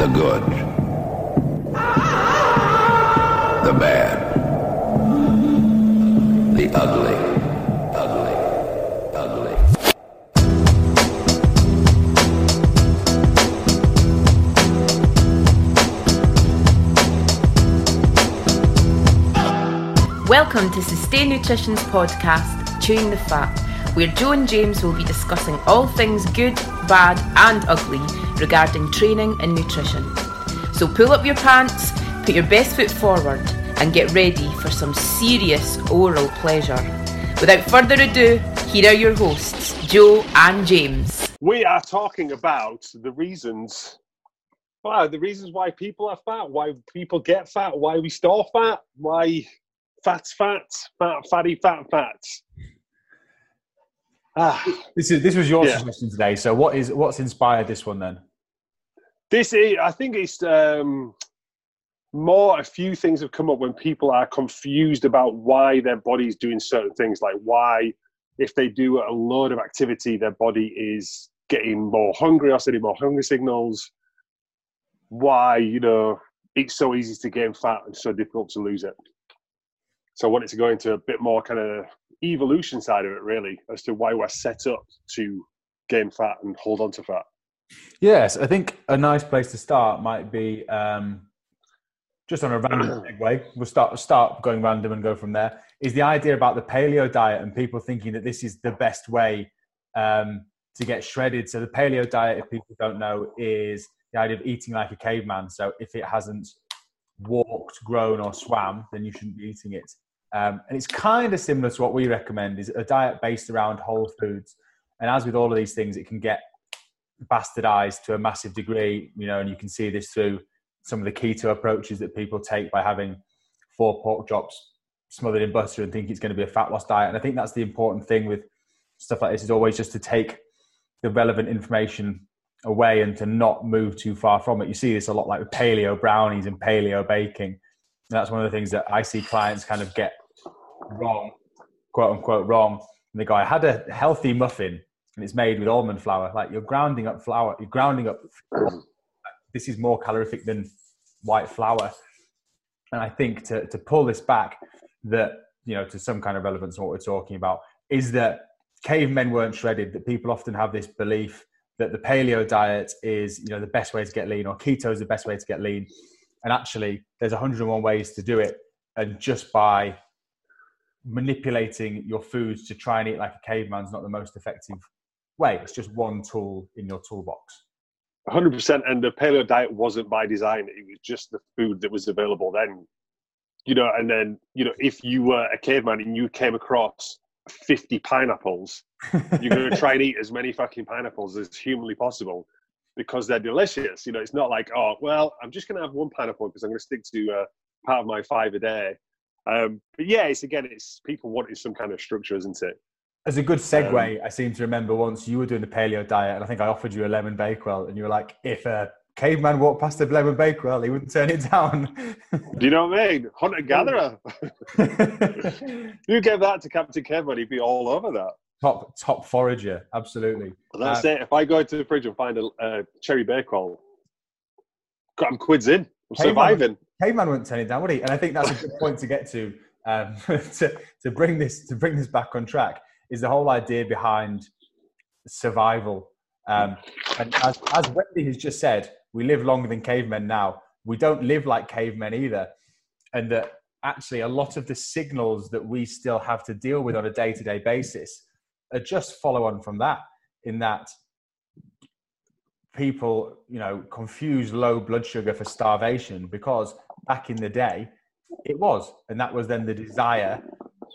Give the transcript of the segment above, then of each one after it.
The good. The bad. The ugly. Ugly. Ugly. Welcome to Sustain Nutrition's podcast, Chewing the Fat, where Joe and James will be discussing all things good, bad, and ugly regarding training and nutrition. So pull up your pants, put your best foot forward, and get ready for some serious oral pleasure. Without further ado, here are your hosts, Joe and James. We are talking about the reasons, well, the reasons why people are fat, why people get fat, why we store fat, why fat's fat, fat, fatty, fat, fats. Ah, This is this was your Yeah. suggestion today. So what is what's inspired this one then? This is, I think it's um, more a few things have come up when people are confused about why their body's doing certain things, like why if they do a load of activity, their body is getting more hungry or sending more hunger signals. Why, you know, it's so easy to gain fat and so difficult to lose it. So I wanted to go into a bit more kind of evolution side of it, really, as to why we're set up to gain fat and hold on to fat. Yes, I think a nice place to start might be um, just on a random segue. We'll start start going random and go from there. Is the idea about the paleo diet and people thinking that this is the best way um, to get shredded? So the paleo diet, if people don't know, is the idea of eating like a caveman. So if it hasn't walked, grown, or swam, then you shouldn't be eating it. Um, and it's kind of similar to what we recommend: is a diet based around whole foods. And as with all of these things, it can get bastardized to a massive degree, you know, and you can see this through some of the keto approaches that people take by having four pork chops smothered in butter and think it's going to be a fat loss diet. And I think that's the important thing with stuff like this is always just to take the relevant information away and to not move too far from it. You see this a lot like with paleo brownies and paleo baking. And that's one of the things that I see clients kind of get wrong, quote unquote wrong. And they go, I had a healthy muffin and it's made with almond flour. Like you're grounding up flour, you're grounding up. This is more calorific than white flour. And I think to, to pull this back, that, you know, to some kind of relevance what we're talking about, is that cavemen weren't shredded, that people often have this belief that the paleo diet is, you know, the best way to get lean or keto is the best way to get lean. And actually, there's 101 ways to do it. And just by manipulating your foods to try and eat like a caveman is not the most effective way. It's just one tool in your toolbox. 100% and the paleo diet wasn't by design it was just the food that was available then you know and then you know if you were a caveman and you came across 50 pineapples you're going to try and eat as many fucking pineapples as humanly possible because they're delicious you know it's not like oh well i'm just going to have one pineapple because i'm going to stick to uh, part of my five a day um, but yeah it's again it's people wanting some kind of structure isn't it As a good segue, I seem to remember once you were doing the paleo diet, and I think I offered you a lemon bakewell, and you were like, if a caveman walked past a lemon bakewell, he wouldn't turn it down. do you know what i mean hunter gatherer you gave that to captain caveman he'd be all over that top top forager, absolutely. Well, that's Uh, it. If I go into the fridge and find a, a cherry bakewell, I'm quids in. I'm Caveman- surviving. caveman wouldn't turn it down, would he? And I think that's a good point to get to um, to to bring this to bring this back on track is the whole idea behind survival. Um, and as, as Wendy has just said, we live longer than cavemen now. We don't live like cavemen either, and that actually a lot of the signals that we still have to deal with on a day to day basis are just follow on from that. In that people, you know, confuse low blood sugar for starvation because back in the day it was, and that was then the desire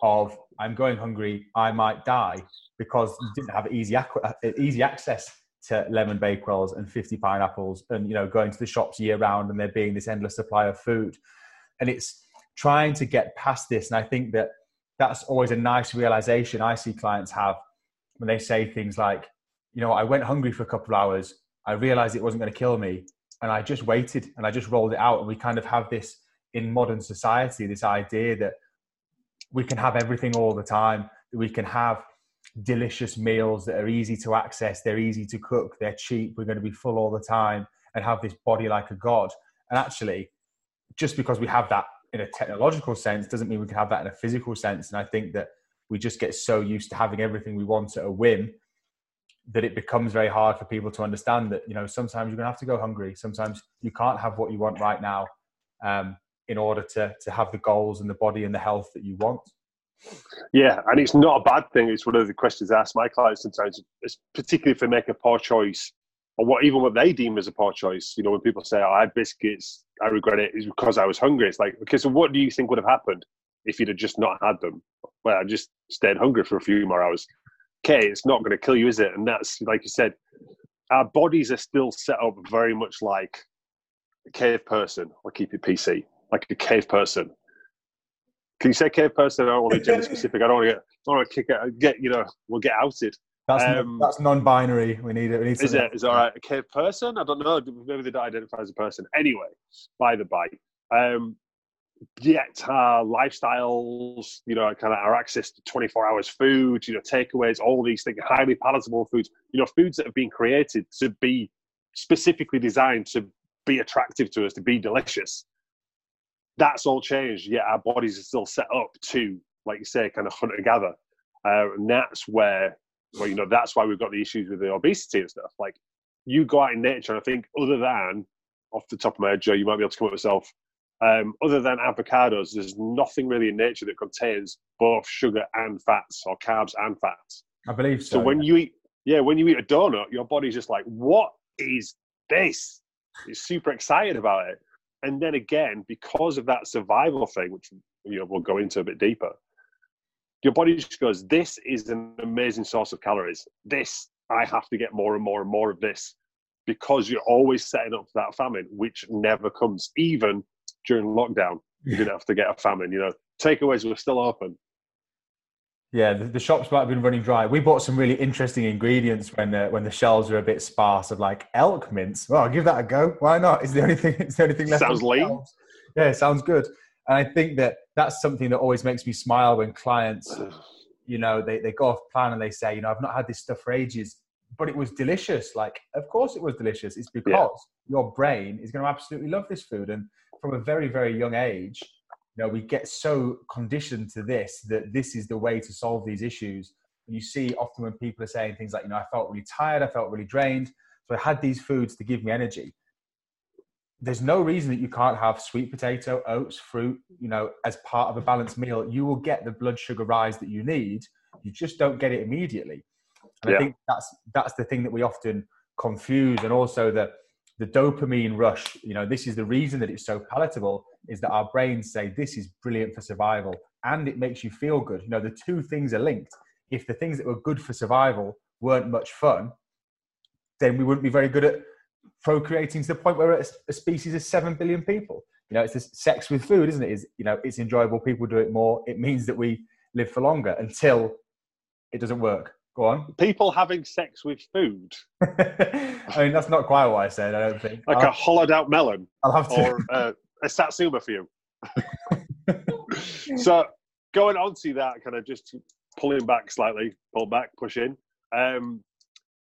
of I'm going hungry, I might die because you didn't have easy uh, easy access to lemon bakewells and 50 pineapples and you know going to the shops year round and there being this endless supply of food. And it's trying to get past this and i think that that's always a nice realization i see clients have when they say things like you know i went hungry for a couple of hours i realized it wasn't going to kill me and i just waited and i just rolled it out. And we kind of have this in modern society this idea that we can have everything all the time we can have delicious meals that are easy to access they're easy to cook they're cheap we're going to be full all the time and have this body like a god. And actually, just because we have that in a technological sense doesn't mean we can have that in a physical sense. And I think that we just get so used to having everything we want at a whim that it becomes very hard for people to understand that you know sometimes you're going to have to go hungry sometimes you can't have what you want right now um, in order to to have the goals and the body and the health that you want yeah and it's not a bad thing it's one of the questions i ask my clients sometimes particularly if they make a poor choice or what even what they deem as a poor choice you know when people say oh, i had biscuits i regret it," it is because i was hungry it's like okay so what do you think would have happened if you'd have just not had them well i just stayed hungry for a few more hours okay, it's not going to kill you, is it? And that's like you said, our bodies are still set up very much like a cave person. I'll keep it PC, like a cave person. Can you say cave person? I don't want to be gender specific. I don't want to get, I want to kick it, get, you know, we'll get outed. That's, um, that's non-binary. We need it. We need is it? Is it all right? A cave person? I don't know. Maybe they don't identify as a person. Anyway, by the by, um, yet our lifestyles, you know, kind of our access to 24 hours food, you know, takeaways, all these things, highly palatable foods, you know, foods that have been created to be specifically designed to be attractive to us, to be delicious. That's all changed, yet our bodies are still set up to, like you say, kind of hunt and gather. Uh, and that's where, well, you know, that's why we've got the issues with the obesity and stuff. Like, you go out in nature, and I think, other than off the top of my head, Joe, you might be able to come up with yourself um, other than avocados, there's nothing really in nature that contains both sugar and fats, or carbs and fats. I believe so. So when yeah. you eat, yeah, when you eat a donut, your body's just like, "What is this?" It's super excited about it. And then again, because of that survival thing, which you know we'll go into a bit deeper, your body just goes, "This is an amazing source of calories. This I have to get more and more and more of this." Because you're always setting up for that famine, which never comes, even during lockdown. You didn't have to get a famine. You know, takeaways were still open. Yeah, the, the, shops might have been running dry. We bought some really interesting ingredients when uh, when the shelves are a bit sparse of like elk mince. Well, I'll give that a go. Why not? Is the only thing? It's the only thing left. Sounds lean. Yeah, sounds good. And I think that that's something that always makes me smile when clients, you know, they, they go off plan and they say, you know, I've not had this stuff for ages, but it was delicious. Like, of course it was delicious. It's because yeah. your brain is going to absolutely love this food. And from a very very young age know we get so conditioned to this that this is the way to solve these issues. And you see often when people are saying things like you know i felt really tired i felt really drained so i had these foods to give me energy. There's no reason that you can't have sweet potato oats fruit you know as part of a balanced meal. You will get the blood sugar rise that you need. You just don't get it immediately. And yeah. i think that's that's the thing that we often confuse and also the the dopamine rush, you know, this is the reason that it's so palatable is that our brains say this is brilliant for survival and it makes you feel good. You know, the two things are linked. If the things that were good for survival weren't much fun, then we wouldn't be very good at procreating to the point where a species of 7 billion people. You know, it's this sex with food, isn't it? Is you know, it's enjoyable, people do it more. It means that we live for longer until it doesn't work. Go on. People having sex with food. I mean, that's not quite what I said. I don't think. Like I'll, a hollowed out melon. I'll have to. Or uh, a satsuma for you. so going on to that, kind of just pulling back slightly, pull back, push in. Um,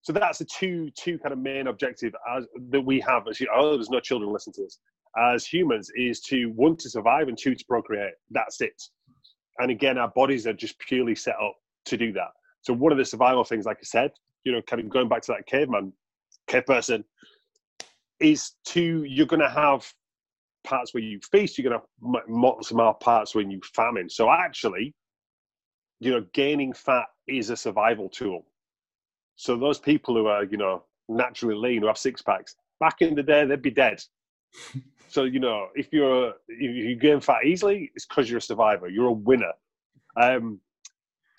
so that's the two two kind of main objective as, that we have as oh, there's no children listen to this as humans is to one to survive and two to procreate. That's it. And again, our bodies are just purely set up to do that. So one of the survival things, like I said, you know, kind of going back to that caveman, cave person, is to you're going to have parts where you feast, you're going to have some more parts when you famine. So actually, you know, gaining fat is a survival tool. So those people who are, you know, naturally lean, who have six packs, back in the day, they'd be dead. so you know, if you're if you gain fat easily, it's because you're a survivor. You're a winner. Um,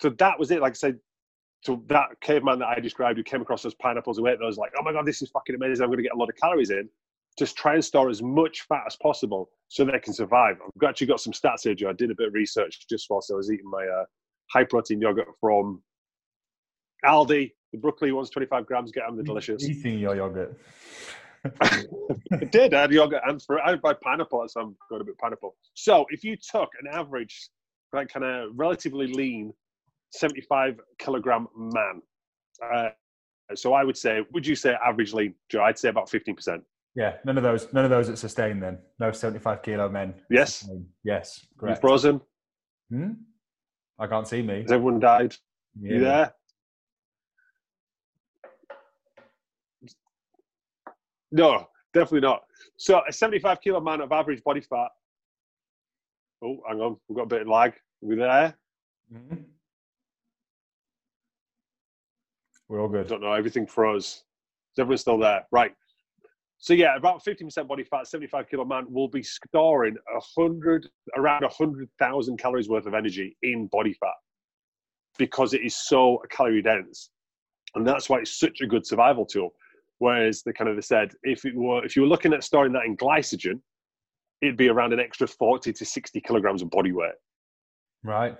so that was it. Like I said, so that caveman that I described who came across those pineapples who ate those, like, oh my god, this is fucking amazing. I'm going to get a lot of calories in. Just try and store as much fat as possible so they can survive. I've actually got some stats here, Joe. I did a bit of research just whilst I was eating my uh, high protein yogurt from Aldi. The Brooklea one's 25 grams. Get them, they're delicious. Eating your yogurt. I did. I had yogurt and fruit. I had pineapple, so I'm going a bit pineapple. So if you took an average, like kind of relatively lean 75 kilogram man. Uh, so I would say, would you say average lean, Joe? I'd say about 15%. Yeah, none of those. None of those at sustain. Then no seventy-five kilo men. Yes. Sustain. Yes. You frozen? Hmm? I can't see me. Has everyone died? Yeah. You there? No, definitely not. So a 75 kilo man of average body fat. Oh, hang on, we've got a bit of lag. Are we there? Mhm. We're all I good. don't know, everything froze. Is everyone still there? Right. So yeah, about 50% body fat, 75 kilo man will be storing a hundred around hundred thousand calories worth of energy in body fat because it is so calorie dense, and that's why it's such a good survival tool. Whereas they kind of said if it were if you were looking at storing that in glycogen, it'd be around an extra 40 to 60 kilograms of body weight. Right.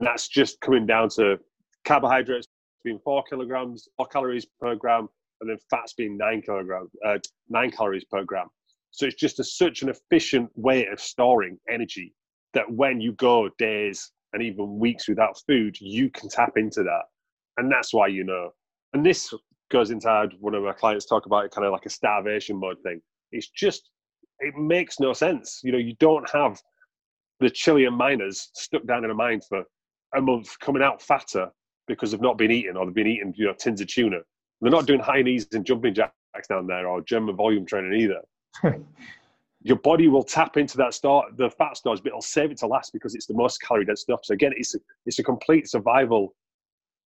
And that's just coming down to carbohydrates being four kilograms, four calories per gram, and then fats being nine kilograms, uh, nine calories per gram. So it's just a, such an efficient way of storing energy that when you go days and even weeks without food, you can tap into that, and that's why you know. And this goes into how one of our clients talk about it, kind of like a starvation mode thing. It's just it makes no sense. You know, you don't have the Chilean miners stuck down in a mine for a month coming out fatter because they've not been eating or they've been eating you know tins of tuna. They're not doing high knees and jumping jacks down there or German volume training either. Your body will tap into that start, the fat stores, but it'll save it to last because it's the most calorie dense stuff. So again, it's a, it's a complete survival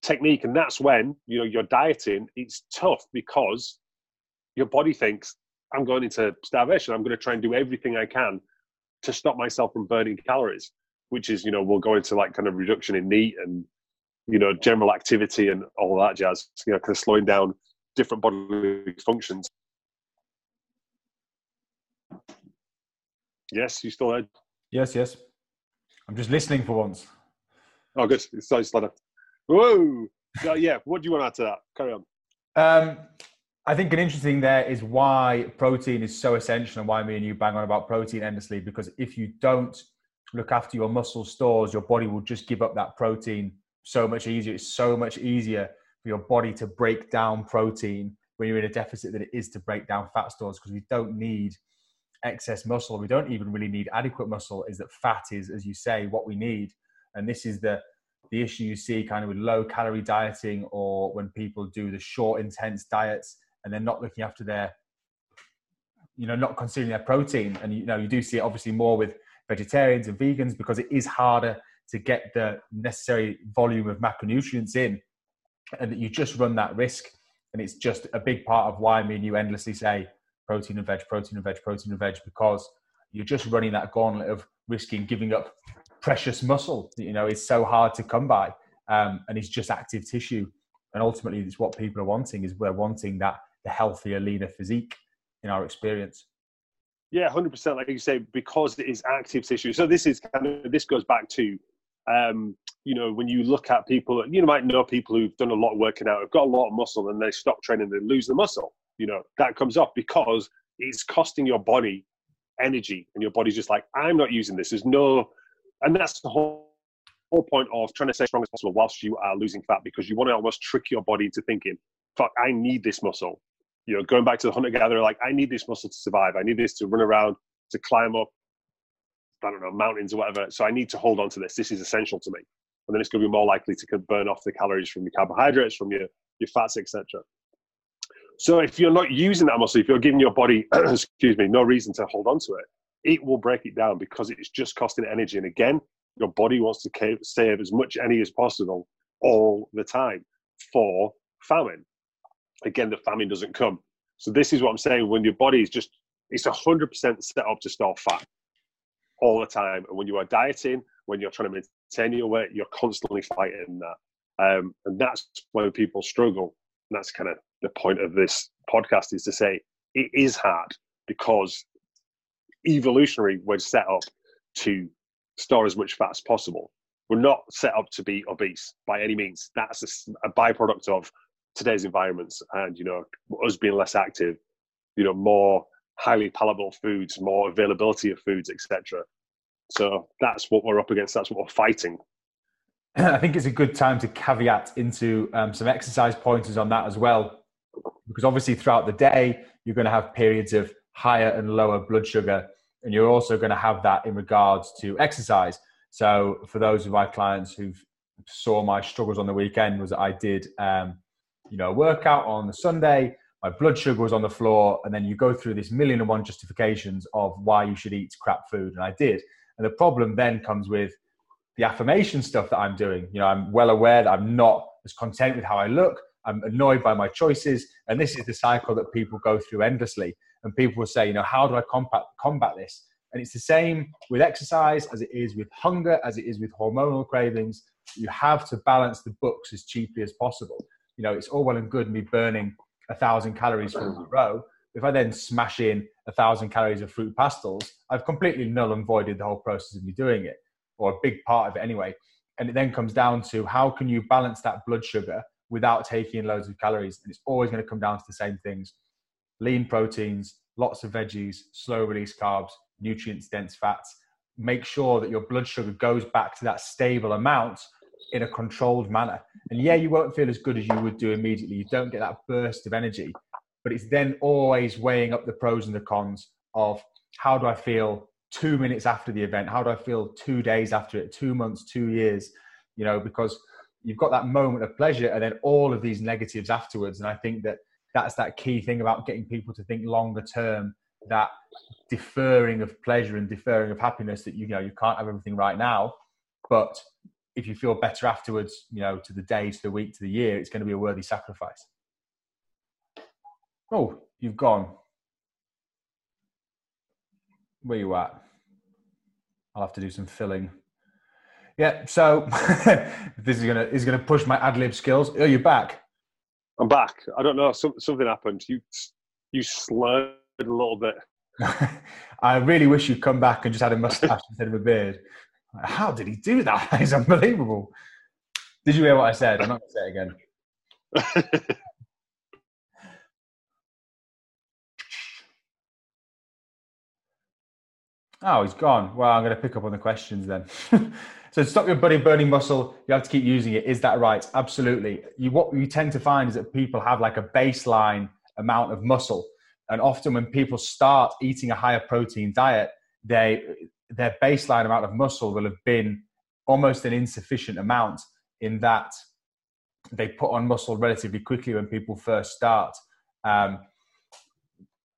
technique, and that's when you know you're dieting. It's tough because your body thinks I'm going into starvation. I'm going to try and do everything I can to stop myself from burning calories, which is, you know, we'll go into like kind of reduction in NEAT and, you know, general activity and all that jazz, you know, kind of slowing down different bodily functions. Yes, you still there? Yes. Yes. I'm just listening for once. Oh, good. It's so slow. Whoa. So, yeah, what do you want to add to that? Carry on. Um, I think an interesting there is why protein is so essential and why me and you bang on about protein endlessly. Because if you don't look after your muscle stores, your body will just give up that protein so much easier. It's so much easier for your body to break down protein when you're in a deficit than it is to break down fat stores because we don't need excess muscle. We don't even really need adequate muscle. Is that fat is, as you say, what we need, and this is the the issue you see kind of with low calorie dieting or when people do the short intense diets and they're not looking after their you know not consuming their protein and you know you do see it obviously more with vegetarians and vegans because it is harder to get the necessary volume of macronutrients in and that you just run that risk and it's just a big part of why me and you endlessly say protein and veg protein and veg protein and veg because you're just running that gauntlet of risking giving up precious muscle that you know is so hard to come by um, and it's just active tissue and ultimately it's what people are wanting is we're wanting that the healthier leaner physique in our experience Yeah, hundred percent. Like you say, because it is active tissue. So this is kind of this goes back to, um, you know, when you look at people, you might know people who've done a lot of working out, have got a lot of muscle, and they stop training, they lose the muscle. You know, that comes off because it's costing your body energy, and your body's just like, I'm not using this. There's no, and that's the whole whole point of trying to stay strong as possible whilst you are losing fat because you want to almost trick your body into thinking, fuck, I need this muscle. You know, going back to the hunter gatherer, like I need this muscle to survive. I need this to run around, to climb up, I don't know, mountains or whatever. So I need to hold on to this. This is essential to me. And then it's going to be more likely to burn off the calories from your carbohydrates, from your, your fats, etc. So if you're not using that muscle, if you're giving your body, excuse me, no reason to hold on to it, it will break it down because it's just costing energy. And again, your body wants to save as much energy as possible all the time for famine. Again, the famine doesn't come. So this is what I'm saying. When your body is just, it's 100% set up to store fat all the time. And when you are dieting, when you're trying to maintain your weight, you're constantly fighting that. Um, and that's when people struggle. And that's kind of the point of this podcast is to say it is hard because evolutionary we're set up to store as much fat as possible. We're not set up to be obese by any means. That's a, a byproduct of today's environments and you know us being less active, you know more highly palatable foods, more availability of foods, etc. So that's what we're up against. That's what we're fighting. I think it's a good time to caveat into um, some exercise pointers on that as well, because obviously throughout the day you're going to have periods of higher and lower blood sugar. And you're also going to have that in regards to exercise. So for those of my clients who saw my struggles on the weekend was that I did, um, you know, a workout on the Sunday, my blood sugar was on the floor, and then you go through this million and one justifications of why you should eat crap food. And I did. And the problem then comes with the affirmation stuff that I'm doing. You know, I'm well aware that I'm not as content with how I look. I'm annoyed by my choices. And this is the cycle that people go through endlessly. And people will say, you know, how do I combat, combat this? And it's the same with exercise as it is with hunger, as it is with hormonal cravings. You have to balance the books as cheaply as possible. You know, it's all well and good me burning a thousand calories for a row. If I then smash in a thousand calories of Fruit Pastilles, I've completely null and voided the whole process of me doing it, or a big part of it anyway. And it then comes down to how can you balance that blood sugar without taking in loads of calories? And it's always going to come down to the same things lean proteins, lots of veggies, slow release carbs, nutrients dense fats. Make sure that your blood sugar goes back to that stable amount in a controlled manner. And yeah, you won't feel as good as you would do immediately. You don't get that burst of energy, but it's then always weighing up the pros and the cons of how do I feel two minutes after the event? How do I feel two days after it, two months, two years? You know, because you've got that moment of pleasure and then all of these negatives afterwards. And I think that that's that key thing about getting people to think longer term that deferring of pleasure and deferring of happiness that you, know you can't have everything right now but if you feel better afterwards you know to the day to the week to the year it's going to be a worthy sacrifice oh you've gone where you at i'll have to do some filling yeah so this is gonna is gonna push my ad lib skills oh you're back I'm back. I don't know. Some, something happened. You you slurred a little bit. I really wish you'd come back and just had a mustache instead of a beard. How did he do that? It's unbelievable. Did you hear what I said? I'm not going to say it again. oh, he's gone. Well, I'm going to pick up on the questions then. So to stop your body burning muscle, you have to keep using it. Is that right? Absolutely. You, what you tend to find is that people have like a baseline amount of muscle. And often when people start eating a higher protein diet, they, their baseline amount of muscle will have been almost an insufficient amount in that they put on muscle relatively quickly when people first start. Um,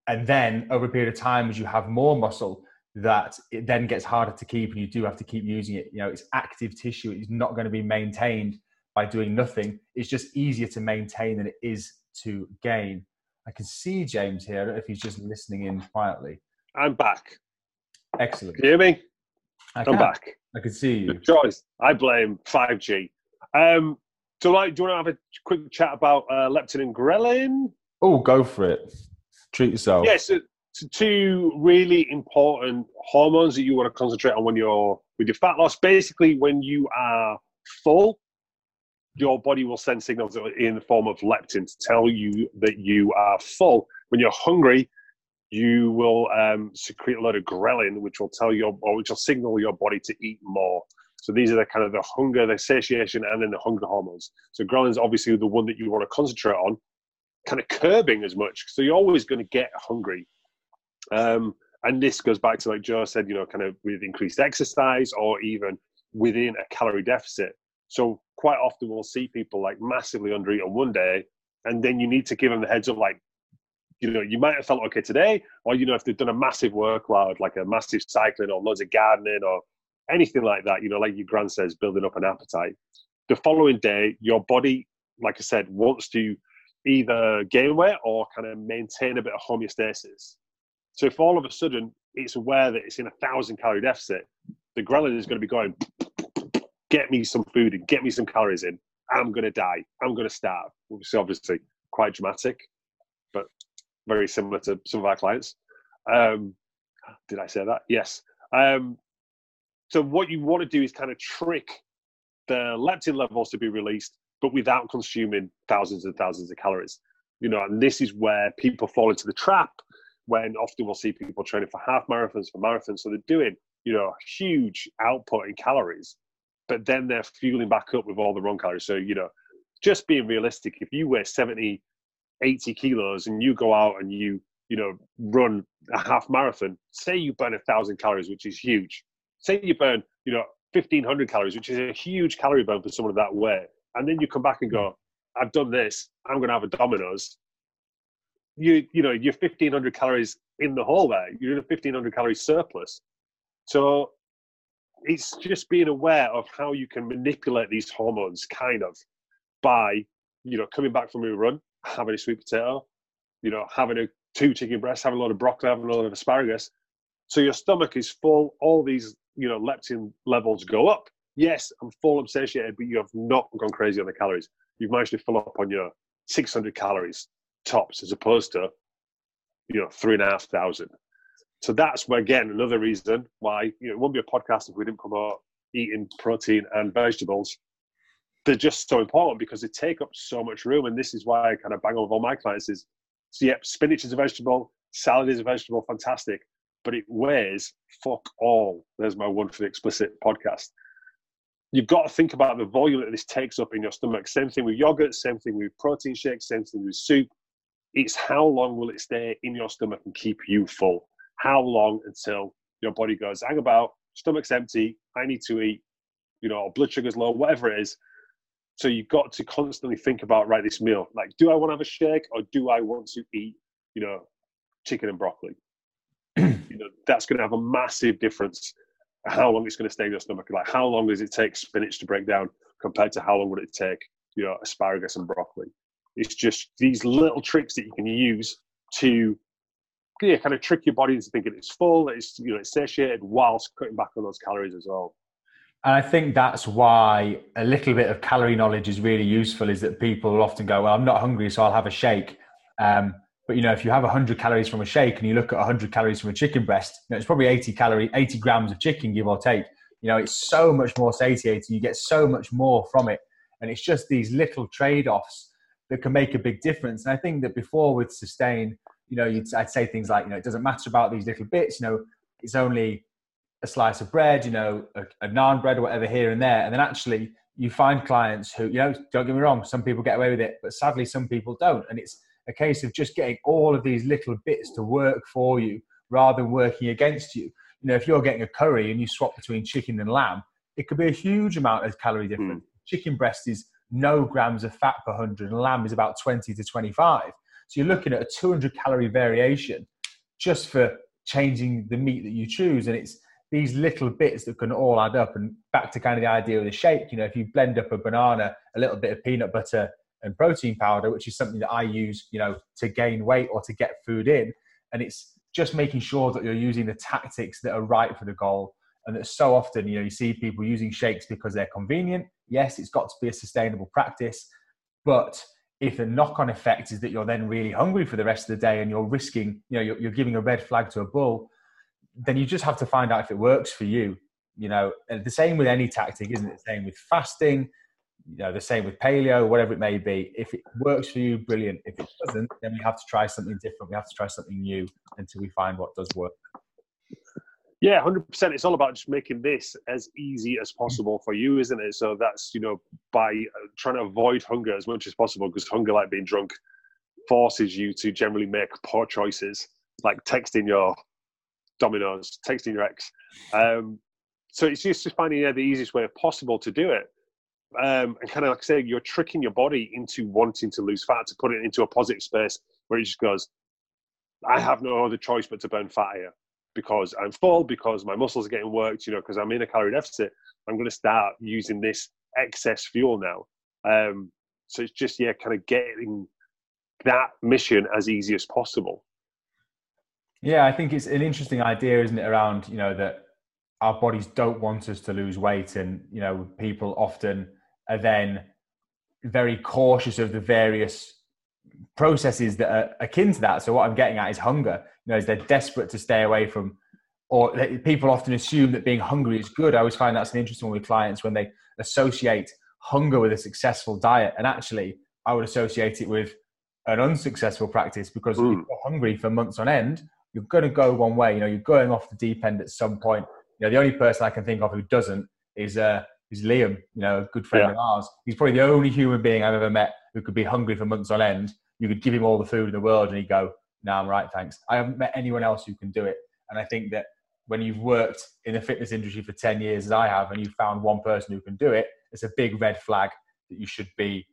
and then over a period of time, as you have more muscle, that it then gets harder to keep and you do have to keep using it. You know, it's active tissue. It's not going to be maintained by doing nothing. It's just easier to maintain than it is to gain. I can see James here. I don't know if he's just listening in quietly. I'm back. Excellent. Can you hear me? I I'm can. back. I can see you. Choice. I blame 5G. Um, so, like, do you want to have a quick chat about uh, leptin and ghrelin? Oh, go for it. Treat yourself. Yes, yeah, so, so two really important hormones that you want to concentrate on when you're with your fat loss. Basically, when you are full, your body will send signals in the form of leptin to tell you that you are full. When you're hungry, you will um, secrete a lot of ghrelin, which will tell your or which will signal your body to eat more. So these are the kind of the hunger, the satiation, and then the hunger hormones. So ghrelin is obviously the one that you want to concentrate on, kind of curbing as much. So you're always going to get hungry. Um, and this goes back to like Joe said, you know, kind of with increased exercise or even within a calorie deficit. So quite often we'll see people like massively undereat on one day, and then you need to give them the heads up, like, you know, you might have felt okay today, or you know, if they've done a massive workload, like a massive cycling or loads of gardening or anything like that, you know, like your grand says, building up an appetite. The following day, your body, like I said, wants to either gain weight or kind of maintain a bit of homeostasis. So if all of a sudden it's aware that it's in a thousand calorie deficit, the ghrelin is going to be going, get me some food and get me some calories in. I'm going to die. I'm going to starve. Which obviously quite dramatic, very similar to some of our clients. Um, did I say that? Yes. Um, so what you want to do is kind of trick the leptin levels to be released, but without consuming thousands and thousands of calories. You know, and this is where people fall into the trap when often we'll see people training for half marathons, for marathons. So they're doing, you know, huge output in calories, but then they're fueling back up with all the wrong calories. So, you know, just being realistic, if you weigh 70, 80 kilos and you go out and you, you know, run a half marathon, say you burn a thousand calories, which is huge. Say you burn, you know, fifteen hundred calories, which is a huge calorie burn for someone of that weight, and then you come back and go, "I've done this. I'm going to have a Domino's." You, you know, you're fifteen hundred calories in the hole there. You're in a fifteen hundred calorie surplus. So it's just being aware of how you can manipulate these hormones, kind of, by you know coming back from a run, having a sweet potato, you know, having a two chicken breasts, having a lot of broccoli, having a lot of asparagus. So your stomach is full. All these you know leptin levels go up. Yes, I'm full, I'm satiated, but you have not gone crazy on the calories. You've managed to fill up on your 600 calories tops, as opposed to you know three and a half thousand. So that's where, again another reason why you know it won't be a podcast if we didn't promote eating protein and vegetables. They're just so important because they take up so much room, and this is why I kind of bang on with all my clients is, so yep, spinach is a vegetable, salad is a vegetable, fantastic, but it weighs fuck all. There's my one for the explicit podcast. You've got to think about the volume that this takes up in your stomach. Same thing with yogurt, same thing with protein shakes, same thing with soup. It's how long will it stay in your stomach and keep you full? how long until your body goes, hang about, stomach's empty, I need to eat, you know, blood sugar's low, whatever it is. So you've got to constantly think about, right, this meal, like, do I want to have a shake or do I want to eat, you know, chicken and broccoli? you know, that's going to have a massive difference how long it's going to stay in your stomach. Like, how long does it take spinach to break down compared to how long would it take, you know, asparagus and broccoli? It's just these little tricks that you can use to yeah, kind of trick your body into thinking it's full, it's you know, it's satiated whilst cutting back on those calories as well. And I think that's why a little bit of calorie knowledge is really useful. Is that people often go, "Well, I'm not hungry, so I'll have a shake." Um, but you know, if you have 100 calories from a shake and you look at 100 calories from a chicken breast, you know, it's probably 80 calorie, 80 grams of chicken, give or take. You know, it's so much more satiating. You get so much more from it, and it's just these little trade-offs that can make a big difference. And I think that before with sustain, you know, I'd say things like, you know, it doesn't matter about these little bits, you know, it's only a slice of bread, you know, a, a naan bread or whatever here and there. And then actually you find clients who, you know, don't get me wrong, some people get away with it, but sadly some people don't. And it's a case of just getting all of these little bits to work for you rather than working against you. You know, if you're getting a curry and you swap between chicken and lamb, it could be a huge amount of calorie difference. Mm. Chicken breast is no grams of fat per 100 and lamb is about 20 to 25 so you're looking at a 200 calorie variation just for changing the meat that you choose. And it's these little bits that can all add up. And back to kind of the idea of the shake, you know, if you blend up a banana, a little bit of peanut butter and protein powder, which is something that I use, you know, to gain weight or to get food in. And it's just making sure that you're using the tactics that are right for the goal. And that so often, you know, you see people using shakes because they're convenient. Yes, it's got to be a sustainable practice, but if the knock-on effect is that you're then really hungry for the rest of the day and you're risking, you know, you're, you're, giving a red flag to a bull, then you just have to find out if it works for you. You know, the same with any tactic, isn't it? The same with fasting, you know, the same with paleo, whatever it may be. If it works for you, brilliant. If it doesn't, then we have to try something different. We have to try something new until we find what does work. Yeah, hundred percent. It's all about just making this as easy as possible for you, isn't it? So that's you know by uh, trying to avoid hunger as much as possible because hunger, like being drunk, forces you to generally make poor choices, like texting your Domino's, texting your ex. Um, so it's just finding the easiest way possible to do it. Um, and kind of like I say, you're tricking your body into wanting to lose fat to put it into a positive space where it just goes, I have no other choice but to burn fat here because I'm full, because my muscles are getting worked, you know, because I'm in a calorie deficit, I'm going to start using this excess fuel now. Um, so it's just, yeah, kind of getting that mission as easy as possible. Yeah, I think it's an interesting idea, isn't it, around, you know, that our bodies don't want us to lose weight. And, you know, people often are then very cautious of the various processes that are akin to that. So what I'm getting at is hunger. You know, is they're desperate to stay away from, or people often assume that being hungry is good. I always find that's an interesting one with clients when they associate hunger with a successful diet, and actually, I would associate it with an unsuccessful practice because mm. if you're hungry for months on end, you're going to go one way. You know, you're going off the deep end at some point. You know, the only person I can think of who doesn't is uh, is Liam. You know, a good friend yeah. of ours. He's probably the only human being I've ever met who could be hungry for months on end you could give him all the food in the world and he'd go, no, I'm right, thanks. I haven't met anyone else who can do it. And I think that when you've worked in the fitness industry for 10 years, as I have, and you've found one person who can do it, it's a big red flag that you should be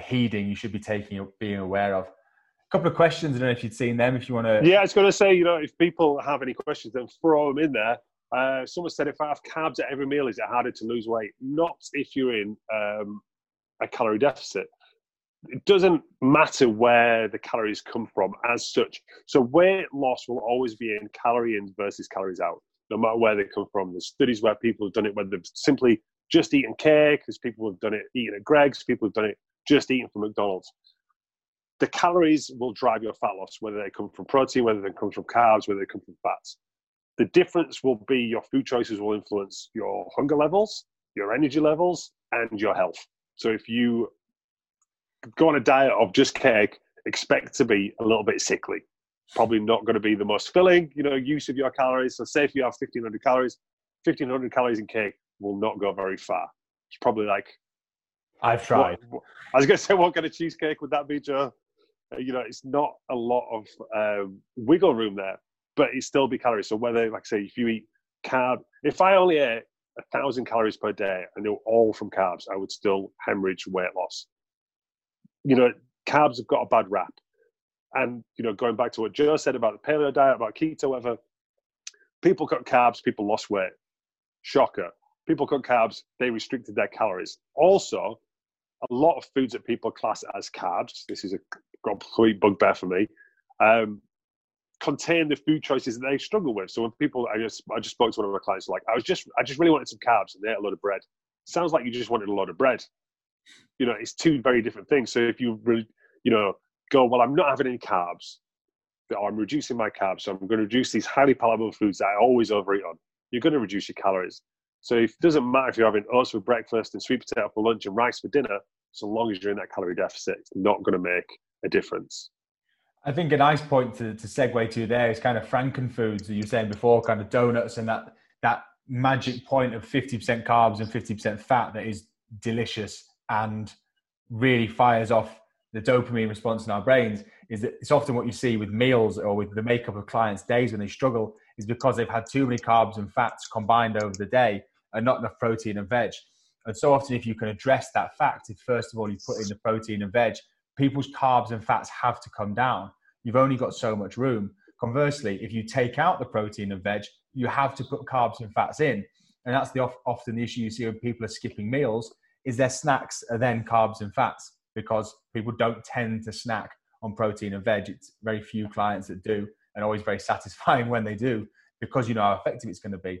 heeding, you should be taking, being aware of. Couple of questions. I don't know if you'd seen them. If you want to, Yeah, I was going to say, you know, if people have any questions, then throw them in there. Uh, someone said if I have carbs at every meal, is it harder to lose weight? Not if you're in um, a calorie deficit. It doesn't matter where the calories come from as such. So weight loss will always be in calorie in versus calories out, no matter where they come from. There's studies where people have done it, whether they've simply just eaten cake, because people have done it eating at Greggs, people have done it just eating from McDonald's. The calories will drive your fat loss, whether they come from protein, whether they come from carbs, whether they come from fats. The difference will be your food choices will influence your hunger levels, your energy levels, and your health. So if you go on a diet of just cake, expect to be a little bit sickly. Probably not going to be the most filling, you know, use of your calories. So say if you have 1500 calories, 1500 calories in cake will not go very far. It's probably like I've tried. what- I was going to say, what kind of cheesecake would that be, Joe? Uh, You know, it's not a lot of um, wiggle room there, but it still be calories. So whether, like I say, if you eat carb, if I only ate a thousand calories per day and they were all from carbs, I would still hemorrhage weight loss. You know, carbs have got a bad rap. And, you know, going back to what Joe said about the paleo diet, about keto, whatever, people cut carbs, people lost weight. Shocker. People cut carbs, they restricted their calories. Also, a lot of foods that people class as carbs, this is a complete bugbear for me, um, contain the food choices that they struggle with. So when people, I just, I just spoke to one of my clients, like, I was just, I just really wanted some carbs and they ate a lot of bread. Sounds like you just wanted a lot of bread. You know, it's two very different things. So if you really, you know, go, well, I'm not having any carbs, I'm reducing my carbs, so I'm going to reduce these highly palatable foods that I always overeat on. You're going to reduce your calories. So it doesn't matter if you're having oats for breakfast and sweet potato for lunch and rice for dinner, so long as you're in that calorie deficit, it's not going to make a difference. I think a nice point to, to segue to there is kind of Frankenfoods that you were saying before, kind of donuts and that that magic point of 50% carbs and 50% fat that is delicious and really fires off the dopamine response in our brains is that it's often what you see with meals or with the makeup of clients' days when they struggle is because they've had too many carbs and fats combined over the day and not enough protein and veg. And so often, if you can address that fact, if first of all you put in the protein and veg, people's carbs and fats have to come down. You've only got so much room. Conversely, if you take out the protein and veg, you have to put carbs and fats in. And that's the often the issue you see when people are skipping meals is their snacks are then carbs and fats because people don't tend to snack on protein and veg. It's very few clients that do and always very satisfying when they do because you know how effective it's going to be.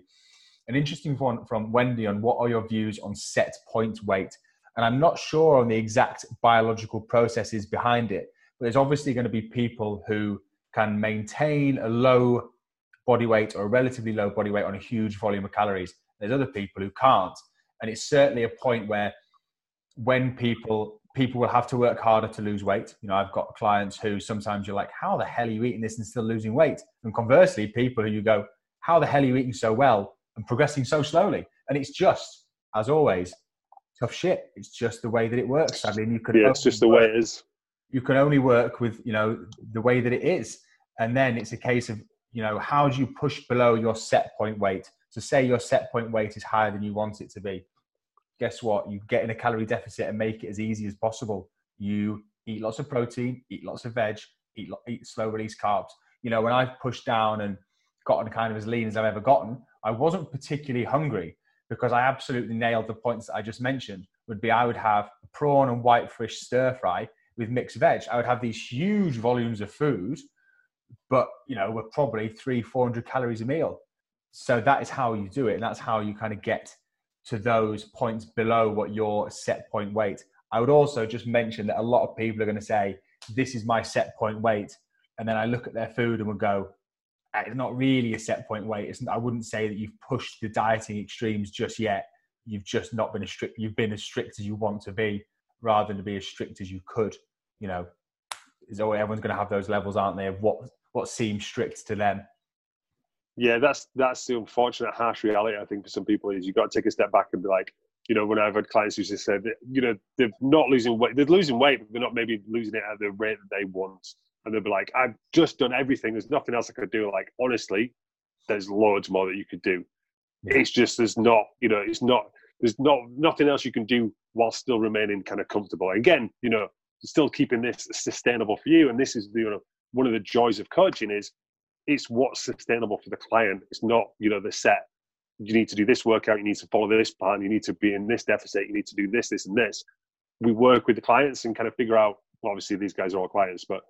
An interesting one from Wendy on what are your views on set point weight? And I'm not sure on the exact biological processes behind it, but there's obviously going to be people who can maintain a low body weight or a relatively low body weight on a huge volume of calories. There's other people who can't. And it's certainly a point where when people people will have to work harder to lose weight. You know, I've got clients who sometimes you're like, how the hell are you eating this and still losing weight? And conversely, people who you go, how the hell are you eating so well and progressing so slowly? And it's just, as always, tough shit. It's just the way that it works. I mean, you could Yeah, it's just the way it is. you can only work with you know the way that it is and then it's a case of you know how do you push below your set point weight so say your set point weight is higher than you want it to be guess what you get in a calorie deficit and make it as easy as possible you eat lots of protein eat lots of veg eat, eat slow release carbs you know when i've pushed down and gotten kind of as lean as i've ever gotten i wasn't particularly hungry because i absolutely nailed the points that i just mentioned would be i would have prawn and whitefish stir fry with mixed veg. I would have these huge volumes of food, but you know, were probably three, four hundred calories a meal. So that is how you do it, and that's how you kind of get to those points below what your set point weight. I would also just mention that a lot of people are going to say, "This is my set point weight," and then I look at their food and would go, "Ah, Uh, "It's not really a set point weight." It's, I wouldn't say that you've pushed the dieting extremes just yet. You've just not been as strict. You've been as strict as you want to be, rather than to be as strict as you could you know, is everyone's going to have those levels, aren't they? Of what what seems strict to them. Yeah, that's that's the unfortunate harsh reality. I think for some people is you've got to take a step back and be like, you know, when I've had clients who just said, you know, they're not losing weight, they're losing weight, but they're not maybe losing it at the rate that they want. And they'll be like, I've just done everything. There's nothing else I could do. Like, honestly, there's loads more that you could do. Yeah. It's just there's not, you know, it's not there's not nothing else you can do while still remaining kind of comfortable. Again, you know, still keeping this sustainable for you. And this is you know one of the joys of coaching is it's what's sustainable for the client. It's not you know the set. You need to do this workout. You need to follow this plan. You need to be in this deficit. You need to do this, this, and this. We work with the clients and kind of figure out. Obviously, these guys are all clients, but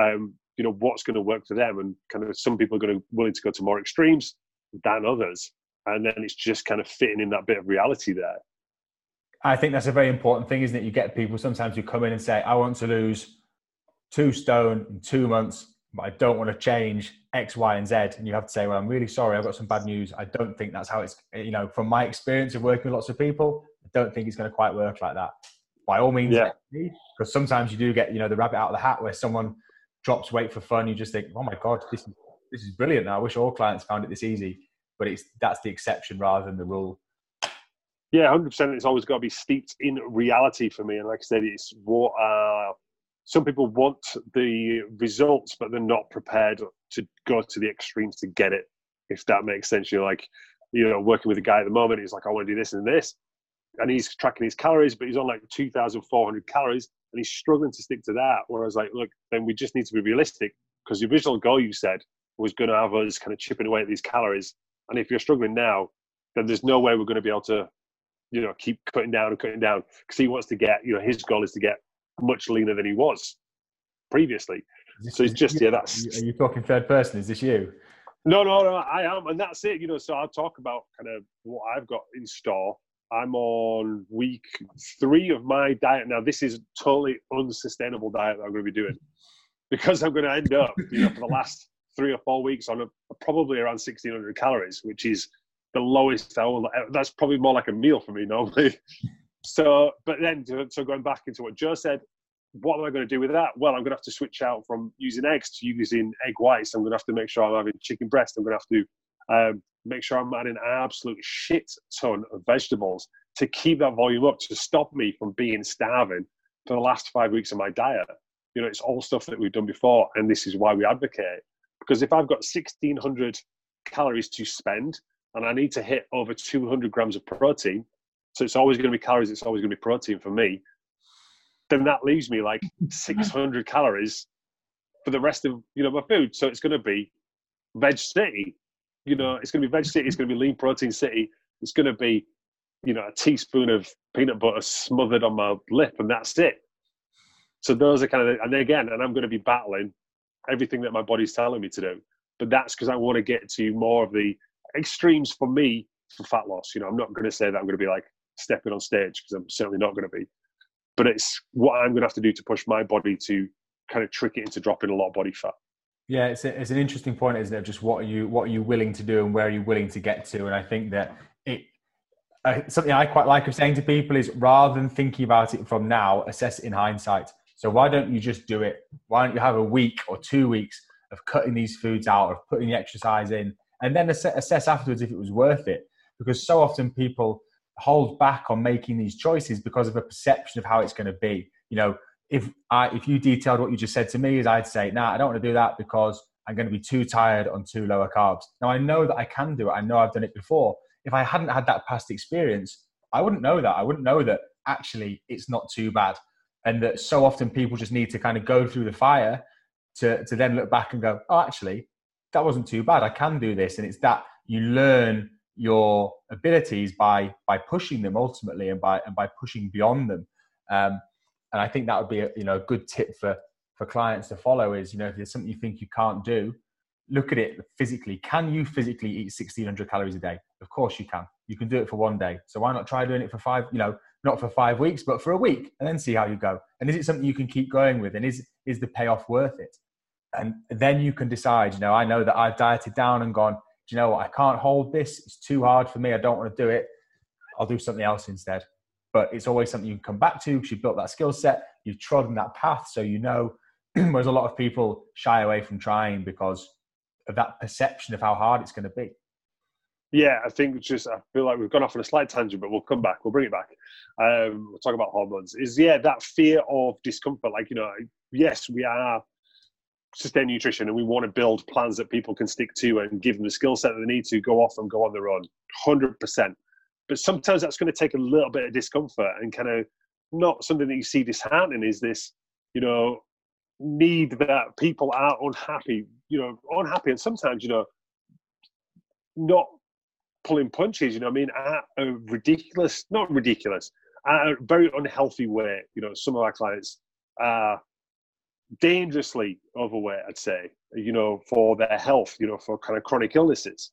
um, you know what's going to work for them. And kind of some people are going to willing to go to more extremes than others and then it's just kind of fitting in that bit of reality there. I think that's a very important thing, isn't it? You get people sometimes who come in and say, I want to lose two stone in two months, but I don't want to change X, Y, and Z. And you have to say, Well, I'm really sorry, I've got some bad news. I don't think that's how it's, you know, from my experience of working with lots of people, I don't think it's going to quite work like that. By all means, Yeah. because sometimes you do get, you know, the rabbit out of the hat where someone drops weight for fun. You just think, Oh my God, this is, this is brilliant. Now I wish all clients found it this easy. But it's that's the exception rather than the rule. Yeah, hundred percent. It's always got to be steeped in reality for me. And like I said, it's what uh, some people want the results, but they're not prepared to go to the extremes to get it. If that makes sense, you're like, you know, working with a guy at the moment. He's like, I want to do this and this, and he's tracking his calories, but he's on like two thousand four hundred calories, and he's struggling to stick to that. Whereas, like, look, then we just need to be realistic because the original goal you said was going to have us kind of chipping away at these calories. And if you're struggling now, then there's no way we're going to be able to, you know, keep cutting down and cutting down because he wants to get, you know, his goal is to get much leaner than he was previously. This- So it's just this yeah, that's you, are you talking third person? Is this you? no, no, no. I am, and that's it. You know, so I'll talk about kind of what I've got in store. I'm on week three of my diet now. This is totally unsustainable diet that I'm going to be doing because I'm going to end up, you know, for the last three or four weeks on a, probably around 1600 calories, which is the lowest. I will, that's probably more like a meal for me normally. So, but then, so going back into what Joe said, what am I going to do with that? Well, I'm going to have to switch out from using eggs to using egg whites. I'm going to have to make sure I'm having chicken breast. I'm going to have to um, make sure I'm adding an absolute shit ton of vegetables to keep that volume up to stop me from being starving for the last five weeks of my diet. You know, it's all stuff that we've done before, and this is why we advocate. Because if I've got 1600 calories to spend and I need to hit over 200 grams of protein, so it's always going to be calories, it's always going to be protein for me, then that leaves me like 600 calories for the rest of you know my food. So it's going to be veg city. You know, it's going to be veg city. It's going to be lean protein city. It's going to be you know a teaspoon of peanut butter smothered on my lip, and that's it. So those are kind of and again, and I'm going to be battling everything that my body's telling me to do. But that's because I want to get to more of the extremes for me for fat loss. You know, I'm not going to say that I'm going to be like stepping on stage because I'm certainly not going to be. But it's what I'm going to have to do to push my body to kind of trick it into dropping a lot of body fat. Yeah, it's, a, it's an interesting point, isn't it? Just what are you what are you willing to do and where are you willing to get to? And I think that it uh, something I quite like of saying to people is rather than thinking about it from now, assess it in hindsight. So why don't you just do it? Why don't you have a week or two weeks of cutting these foods out, of putting the exercise in, and then ass- assess afterwards if it was worth it? Because so often people hold back on making these choices because of a perception of how it's going to be. You know, if I if you detailed what you just said to me, is I'd say, nah, I don't want to do that because I'm going to be too tired on too lower carbs. Now I know that I can do it. I know I've done it before. If I hadn't had that past experience, I wouldn't know that. I wouldn't know that actually it's not too bad. And that so often people just need to kind of go through the fire to, to then look back and go, oh, actually, that wasn't too bad. I can do this. And it's that you learn your abilities by by pushing them ultimately and by and by pushing beyond them. Um, and I think that would be a you know a good tip for for clients to follow is you know if there's something you think you can't do, look at it physically. Can you physically eat 1600 calories a day? Of course you can. You can do it for one day. So why not try doing it for five? You know, not for five weeks, but for a week, and then see how you go. And is it something you can keep going with? And is is the payoff worth it? And then you can decide. You know, I know that I've dieted down and gone. Do you know what? I can't hold this. It's too hard for me. I don't want to do it. I'll do something else instead. But it's always something you can come back to because you've built that skill set. You've trodden that path, so you know. Whereas a lot of people shy away from trying because of that perception of how hard it's going to be. Yeah, I think just I feel like we've gone off on a slight tangent, but we'll come back. We'll bring it back. Um, we'll talk about hormones. Is yeah, that fear of discomfort. Like you know, yes, we are sustain nutrition and we want to build plans that people can stick to and give them the skill set that they need to go off and go on their own 100% but sometimes that's going to take a little bit of discomfort and kind of not something that you see disheartening is this you know need that people are unhappy you know unhappy and sometimes you know not pulling punches you know i mean at a ridiculous not ridiculous at a very unhealthy way you know some of our clients are dangerously overweight, I'd say, you know, for their health, you know, for kind of chronic illnesses.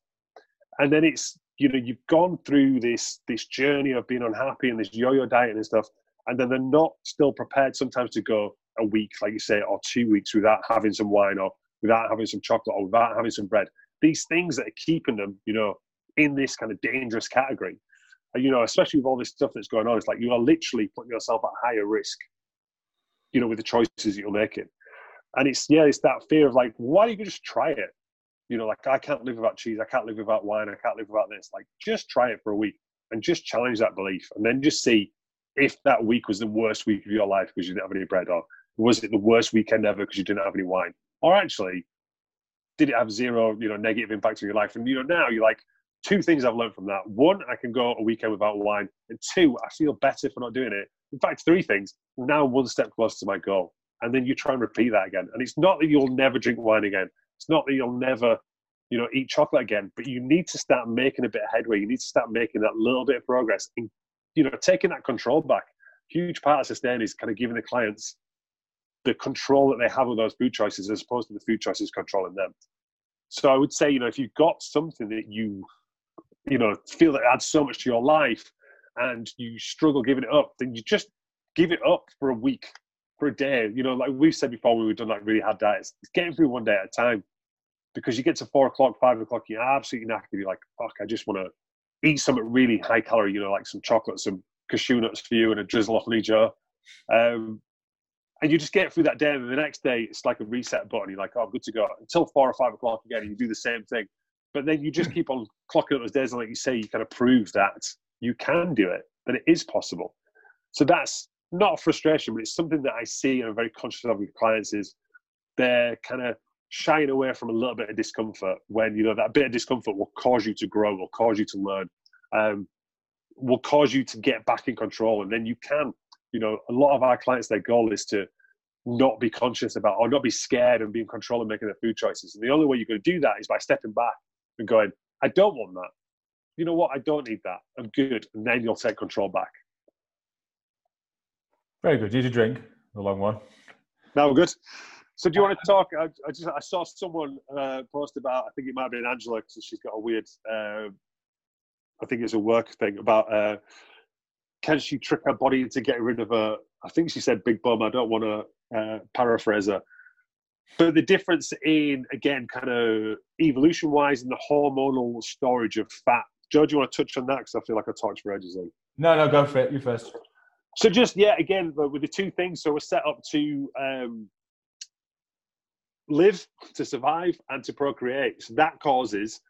And then it's, you know, you've gone through this this journey of being unhappy and this yo-yo diet and stuff, and then they're not still prepared sometimes to go a week, like you say, or two weeks without having some wine or without having some chocolate or without having some bread. These things that are keeping them, you know, in this kind of dangerous category. And, you know, especially with all this stuff that's going on, it's like you are literally putting yourself at higher risk you know, with the choices that you're making. And it's yeah, it's that fear of like, why don't you just try it? You know, like I can't live without cheese, I can't live without wine, I can't live without this. Like, just try it for a week and just challenge that belief, and then just see if that week was the worst week of your life because you didn't have any bread, or was it the worst weekend ever because you didn't have any wine, or actually did it have zero, you know, negative impact on your life? And you know, now you're like, two things I've learned from that. One, I can go a weekend without wine, and two, I feel better for not doing it. In fact, three things. Now one step closer to my goal, and then you try and repeat that again. And it's not that you'll never drink wine again. It's not that you'll never, you know, eat chocolate again. But you need to start making a bit of headway. You need to start making that little bit of progress, and you know, taking that control back. Huge part of sustain is kind of giving the clients the control that they have of those food choices as opposed to the food choices controlling them. So I would say, you know, if you've got something that you you know feel that adds so much to your life and you struggle giving it up then you just give it up for a week for a day you know like we've said before when we've done like really hard diets it's getting through one day at a time. Because you get to four o'clock five o'clock you're absolutely knackered. You're like fuck i just want to eat something really high calorie you know like some chocolate some cashew nuts for you and a drizzle off Joe. Um, and you just get through that day and the next day it's like a reset button. You're like oh i'm good to go. Until four or five o'clock again and you do the same thing. But then you just keep on clocking up those days, and like you say, you kind of prove that you can do it, that it is possible. So that's not a frustration, but it's something that I see and I'm very conscious of with clients is they're kind of shying away from a little bit of discomfort when you know that bit of discomfort will cause you to grow, will cause you to learn, um, will cause you to get back in control, and then you can. You know, a lot of our clients, their goal is to not be conscious about or not be scared and be in control of making their food choices. And the only way you're going to do that is by stepping back and going, I don't want that. You know what? I don't need that. I'm good. And then you'll take control back. Very good. Did you drink? The long one. Now we're good. So do you want to talk? I, I just I saw someone uh, post about. I think it might have been Angela because she's got a weird. Uh, I think it's a work thing about. Uh, can she trick her body into getting rid of a? I think she said big bum. I don't want to uh, paraphrase her, but the difference in again kind of evolution wise in the hormonal storage of fat joe do you want to touch on that because i feel like i talked for ages then no no go for it you first so just yeah again with the two things so we're set up to um, live to survive and to procreate so that causes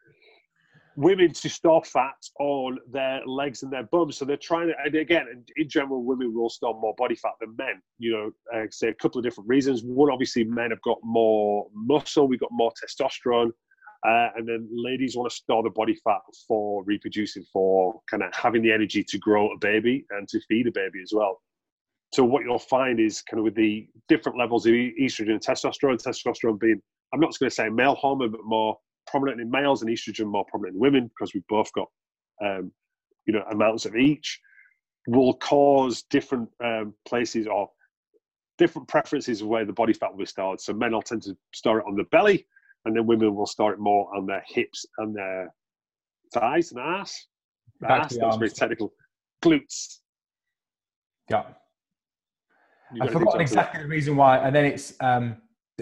women to store fat on their legs and their bums. So they're trying to, and again, in general, women will store more body fat than men. You know, uh, say a couple of different reasons. One, obviously, men have got more muscle, we've got more testosterone. Uh, and then ladies want to store the body fat for reproducing, for kind of having the energy to grow a baby and to feed a baby as well. So what you'll find is kind of with the different levels of estrogen and testosterone, testosterone being, I'm not just going to say male hormone, but more prominent in males and estrogen more prominent in women because we've both got um, you know amounts of each will cause different um, places or different preferences of where the body fat will be stored. So men will tend to store it on the belly, and then women will store it more on their hips and their thighs and ass. Back ass, that's very technical. Glutes. Yeah. I forgot exactly the reason why, and then it's um,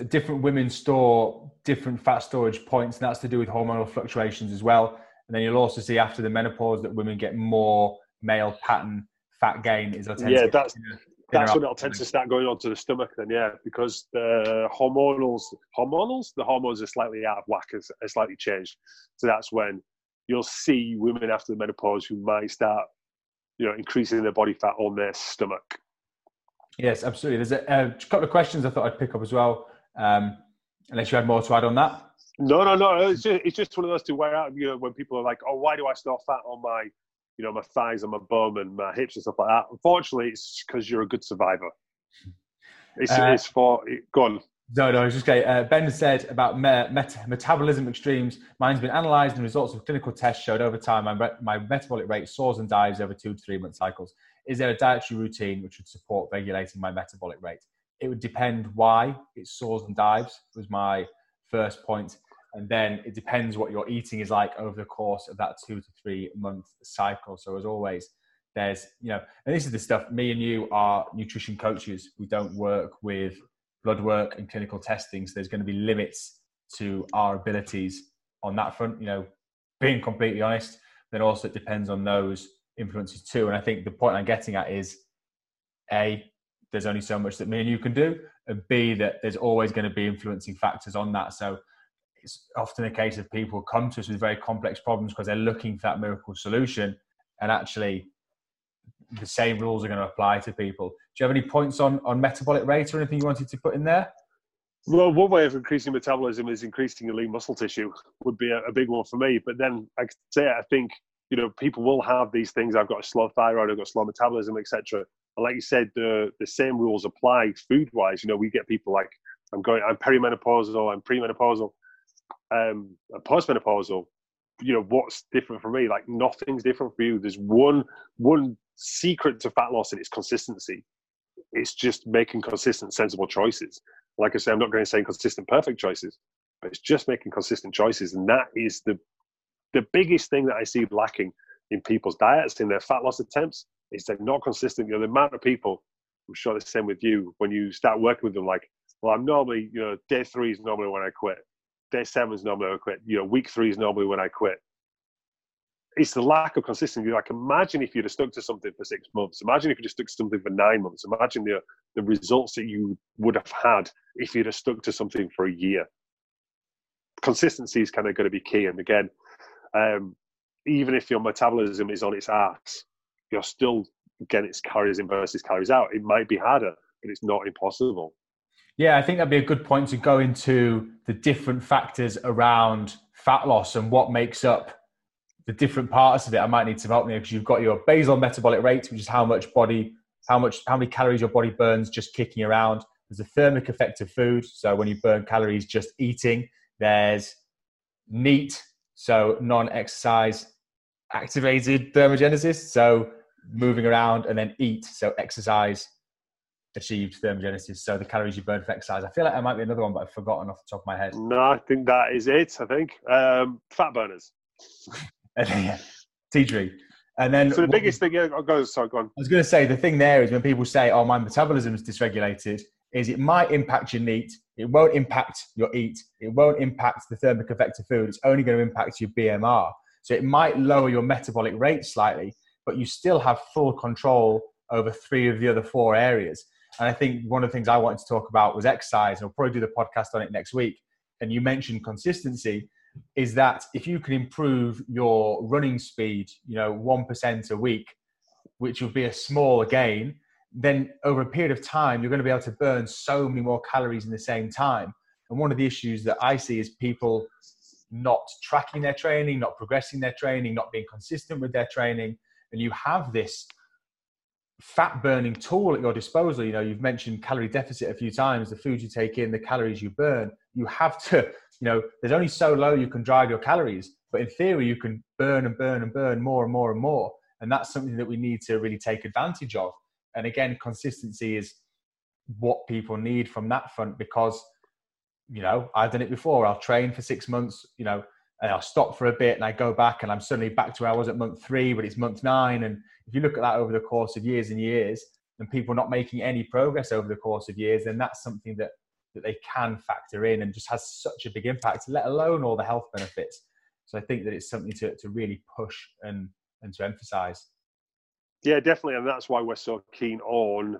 different women store different fat storage points, and that's to do with hormonal fluctuations as well. And then you'll also see after the menopause that women get more male pattern fat gain. Is yeah, that's that's when it'll tend to start going on to the stomach. Then yeah, because the hormonals, hormonals, the hormones are slightly out of whack, are slightly changed. So that's when you'll see women after the menopause who might start, you know, increasing their body fat on their stomach. Yes, absolutely. There's a, a couple of questions I thought I'd pick up as well. Um, Unless you had more to add on that. No, no, no. It's just, it's just one of those to wear out. You know, when people are like, "Oh, why do I store fat on my, you know, my thighs and my bum and my hips and stuff like that?" Unfortunately, it's because you're a good survivor. It's, Uh, it's for go on. No, no, it's just great. Uh, ben said about me- met- metabolism extremes. Mine's been analysed, and results of clinical tests showed over time my, re- my metabolic rate soars and dives over two to three month cycles. Is there a dietary routine which would support regulating my metabolic rate? It would depend why it soars and dives. Was my first point, and then it depends what your eating is like over the course of that two to three month cycle. So as always, there's you know, and this is the stuff. Me and you are nutrition coaches. We don't work with blood work and clinical testing. So there's going to be limits to our abilities on that front. You know, being completely honest, then also it depends on those influences too. And I think the point I'm getting at is A, there's only so much that me and you can do, and B, that there's always going to be influencing factors on that. So it's often a case of people come to us with very complex problems because they're looking for that miracle solution. And actually, the same rules are going to apply to people. Do you have any points on, on metabolic rate or anything you wanted to put in there? Well, one way of increasing metabolism is increasing lean muscle tissue. Would be a, a big one for me. But then I say I think you know people will have these things. I've got a slow thyroid, I've got slow metabolism, etc. And like you said, the the same rules apply food wise. You know, we get people like I'm going, I'm perimenopausal, I'm premenopausal, um, postmenopausal. You know, what's different for me? Like nothing's different for you. There's one one secret to fat loss, and it's consistency. It's just making consistent, sensible choices. Like I say, I'm not going to say consistent, perfect choices, but it's just making consistent choices, and that is the the biggest thing that I see lacking in people's diets, in their fat loss attempts, is they're not consistent. You know, the amount of people, I'm sure the same with you, when you start working with them, like, well, I'm normally, you know, day three is normally when I quit. Day seven is normally when I quit. You know, week three is normally when I quit. It's the lack of consistency. Like, imagine if you'd have stuck to something for six months. Imagine if you'd stuck to something for nine months. Imagine the, the results that you would have had if you'd have stuck to something for a year. Consistency is kind of going to be key. And again, um, even if your metabolism is on its ass, you're still getting its calories in versus calories out. It might be harder, but it's not impossible. Yeah, I think that'd be a good point to go into the different factors around fat loss and what makes up the different parts of it. I might need some help here because you've got your basal metabolic rate, which is how much body, how much, how many calories your body burns just kicking around. There's a thermic effect of food, so when you burn calories just eating. There's NEAT, so non-exercise activated thermogenesis, so moving around, and then EAT, so exercise achieved thermogenesis, so the calories you burn for exercise. I feel like there might be another one, but I've forgotten off the top of my head. No, I think that is it. I think um, fat burners. Yeah, tea tree. And then So the biggest thing, yeah, I'll go. Sorry, go on. I was going to say the thing there is when people say, "Oh, my metabolism is dysregulated," is it might impact your NEAT. It won't impact your EAT. It won't impact the thermic effect of food. It's only going to impact your BMR. So it might lower your metabolic rate slightly, but you still have full control over three of the other four areas. And I think one of the things I wanted to talk about was exercise. And I'll probably do the podcast on it next week. And you mentioned consistency. Is that if you can improve your running speed, you know, one percent a week, which would be a small gain, then over a period of time, you're going to be able to burn so many more calories in the same time. And one of the issues that I see is people not tracking their training, not progressing their training, not being consistent with their training. And you have this fat burning tool at your disposal. You know, you've mentioned calorie deficit a few times, the food you take in, the calories you burn. You have to, you know, there's only so low you can drive your calories, but in theory, you can burn and burn and burn more and more and more. And that's something that we need to really take advantage of. And again, consistency is what people need from that front because, you know, I've done it before. I'll train for six months, you know, and I'll stop for a bit and I go back and I'm suddenly back to where I was at month three, but it's month nine. And if you look at that over the course of years and years, and people not making any progress over the course of years, then that's something that that they can factor in and just has such a big impact, let alone all the health benefits. So I think that it's something to, to really push and, and to emphasize. Yeah, definitely, and that's why we're so keen on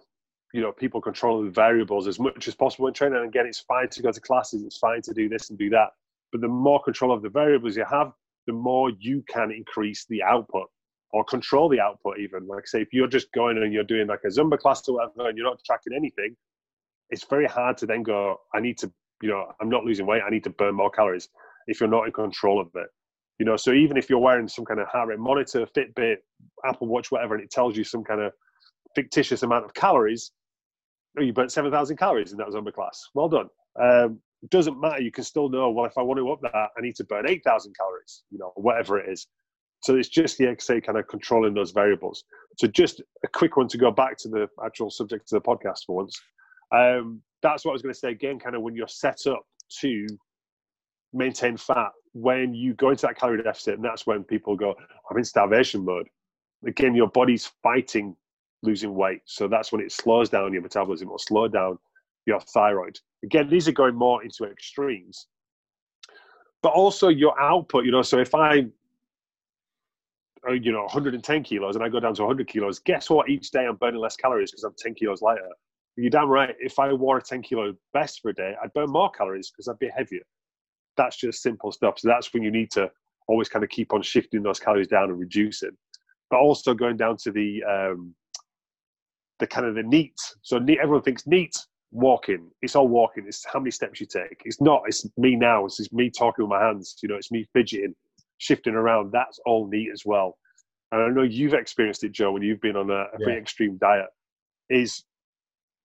you know people controlling the variables as much as possible in training. And again, it's fine to go to classes, it's fine to do this and do that, but the more control of the variables you have, the more you can increase the output or control the output. Even like say, if you're just going and you're doing like a Zumba class or whatever, and you're not tracking anything, it's very hard to then go. I need to you know, I'm not losing weight. I need to burn more calories. If you're not in control of it, you know, so even if you're wearing some kind of heart rate monitor, Fitbit, Apple Watch, whatever, and it tells you some kind of fictitious amount of calories, oh, you burnt 7,000 calories in that Zumba class. Well done. Um, doesn't matter. You can still know, well, if I want to up that, I need to burn 8,000 calories, you know, whatever it is. So it's just the XA kind of controlling those variables. So just a quick one to go back to the actual subject of the podcast for once. Um, that's what I was going to say again, kind of when you're set up to maintain fat, when you go into that calorie deficit, and that's when people go, I'm in starvation mode. Again, your body's fighting losing weight. So that's when it slows down your metabolism or slow down your thyroid. Again, these are going more into extremes. But also your output, you know, so if I you know 110 kilos and I go down to 100 kilos, guess what? Each day I'm burning less calories because I'm 10 kilos lighter. You're damn right. If I wore a 10 kilo vest for a day, I'd burn more calories because I'd be heavier. That's just simple stuff. So that's when you need to always kind of keep on shifting those calories down and reducing. But also going down to the um, the kind of the neat. So neat, everyone thinks neat walking. It's all walking. It's how many steps you take. It's not. It's me now. It's just me talking with my hands. You know, it's me fidgeting shifting around, that's all neat as well. And I know you've experienced it, Joe, when you've been on a, a yeah. pretty extreme diet. Is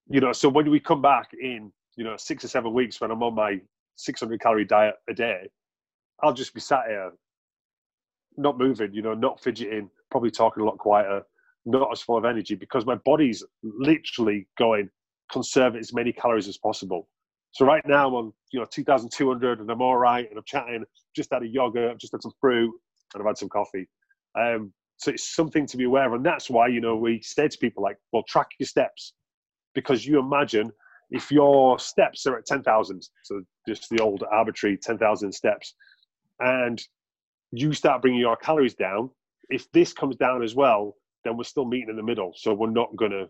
you know, so when we come back in, you know, six or seven weeks when I'm on my 600 calorie diet a day, I'll just be sat here, not moving, you know, not fidgeting, probably talking a lot quieter, not as full of energy because my body's literally going conserve as many calories as possible. So right now I'm on, you know, 2,200 and I'm all right and I'm chatting, just had a yogurt, I've just had some fruit and I've had some coffee. Um, so it's something to be aware of. And that's why, you know, we say to people like, well, track your steps because you imagine if your steps are at 10,000, so just the old arbitrary 10,000 steps, and you start bringing your calories down, if this comes down as well, then we're still meeting in the middle. So we're not going to,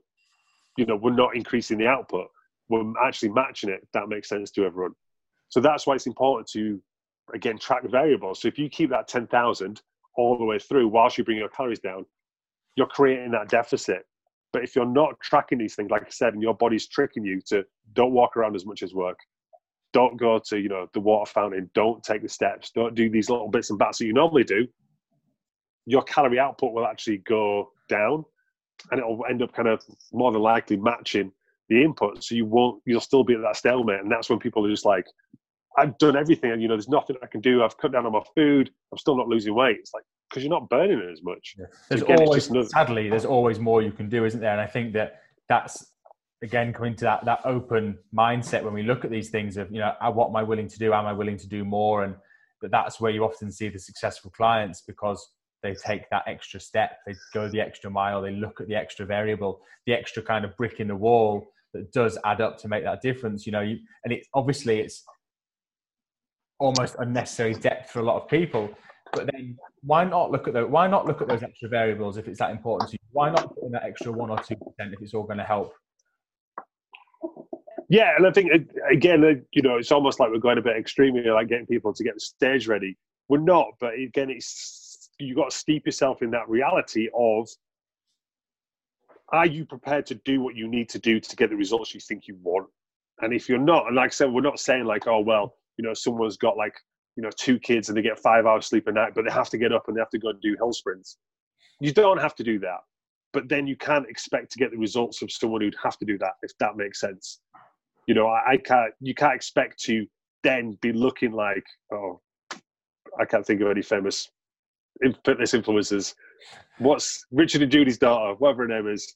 you know, we're not increasing the output we're actually matching it. That makes sense to everyone. So that's why it's important to, again, track variables. So if you keep that 10,000 all the way through whilst you bring your calories down, you're creating that deficit. But if you're not tracking these things, like I said, and your body's tricking you to don't walk around as much as work, don't go to you know the water fountain, don't take the steps, don't do these little bits and bats that you normally do, your calorie output will actually go down, and it'll end up kind of more than likely matching the input, so you won't. You'll still be at that stalemate, and that's when people are just like, "I've done everything, and you know, there's nothing I can do. I've cut down on my food. I'm still not losing weight." It's like because you're not burning it as much. Yeah. There's again, always, another... sadly, there's always more you can do, isn't there? And I think that that's again coming to that that open mindset when we look at these things of you know, uh, what am I willing to do? Am I willing to do more? And that that's where you often see the successful clients because they take that extra step, they go the extra mile, they look at the extra variable, the extra kind of brick in the wall that does add up to make that difference. You know, you, and it's obviously it's almost unnecessary depth for a lot of people. But then why not look at those? Why not look at those extra variables if it's that important to you? Why not put in that extra one or two percent if it's all going to help? Yeah, and I think again, uh, you know, it's almost like we're going a bit extreme here, like getting people to get the stage ready. We're not, but again, it's you got to steep yourself in that reality of are you prepared to do what you need to do to get the results you think you want? And if you're not, and like I said, we're not saying like, oh well, you know, someone's got like, you know, two kids and they get five hours sleep a night, but they have to get up and they have to go and do hill sprints. You don't have to do that. But then you can't expect to get the results of someone who'd have to do that, if that makes sense. You know, I, I can't you can't expect to then be looking like, oh, I can't think of any famous fitness influencers what's Richard and Judy's daughter, whatever her name is,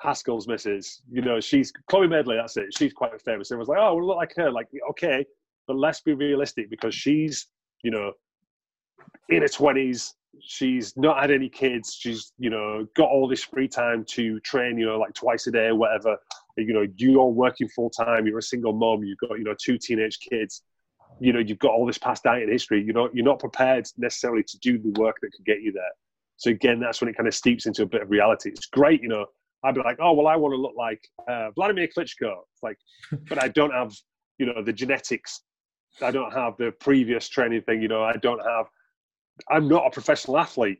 Haskell's missus. You know, she's Chloe Madeley. That's it. She's quite famous. Everyone's like, oh, we look like her. Like, okay, but let's be realistic because she's, you know, in her twenties. She's not had any kids. She's, you know, got all this free time to train. You know, like twice a day, or whatever. You know, you're working full time. You're a single mom. You've got, you know, two teenage kids you know you've got all this past diet and history you know you're not prepared necessarily to do the work that could get you there so again, that's when it kind of steeps into a bit of reality. It's great, you know. I'd be like, oh well, I want to look like uh, Vladimir Klitschko. Like, but I don't have, you know, the genetics. I don't have the previous training thing. You know, I don't have. I'm not a professional athlete.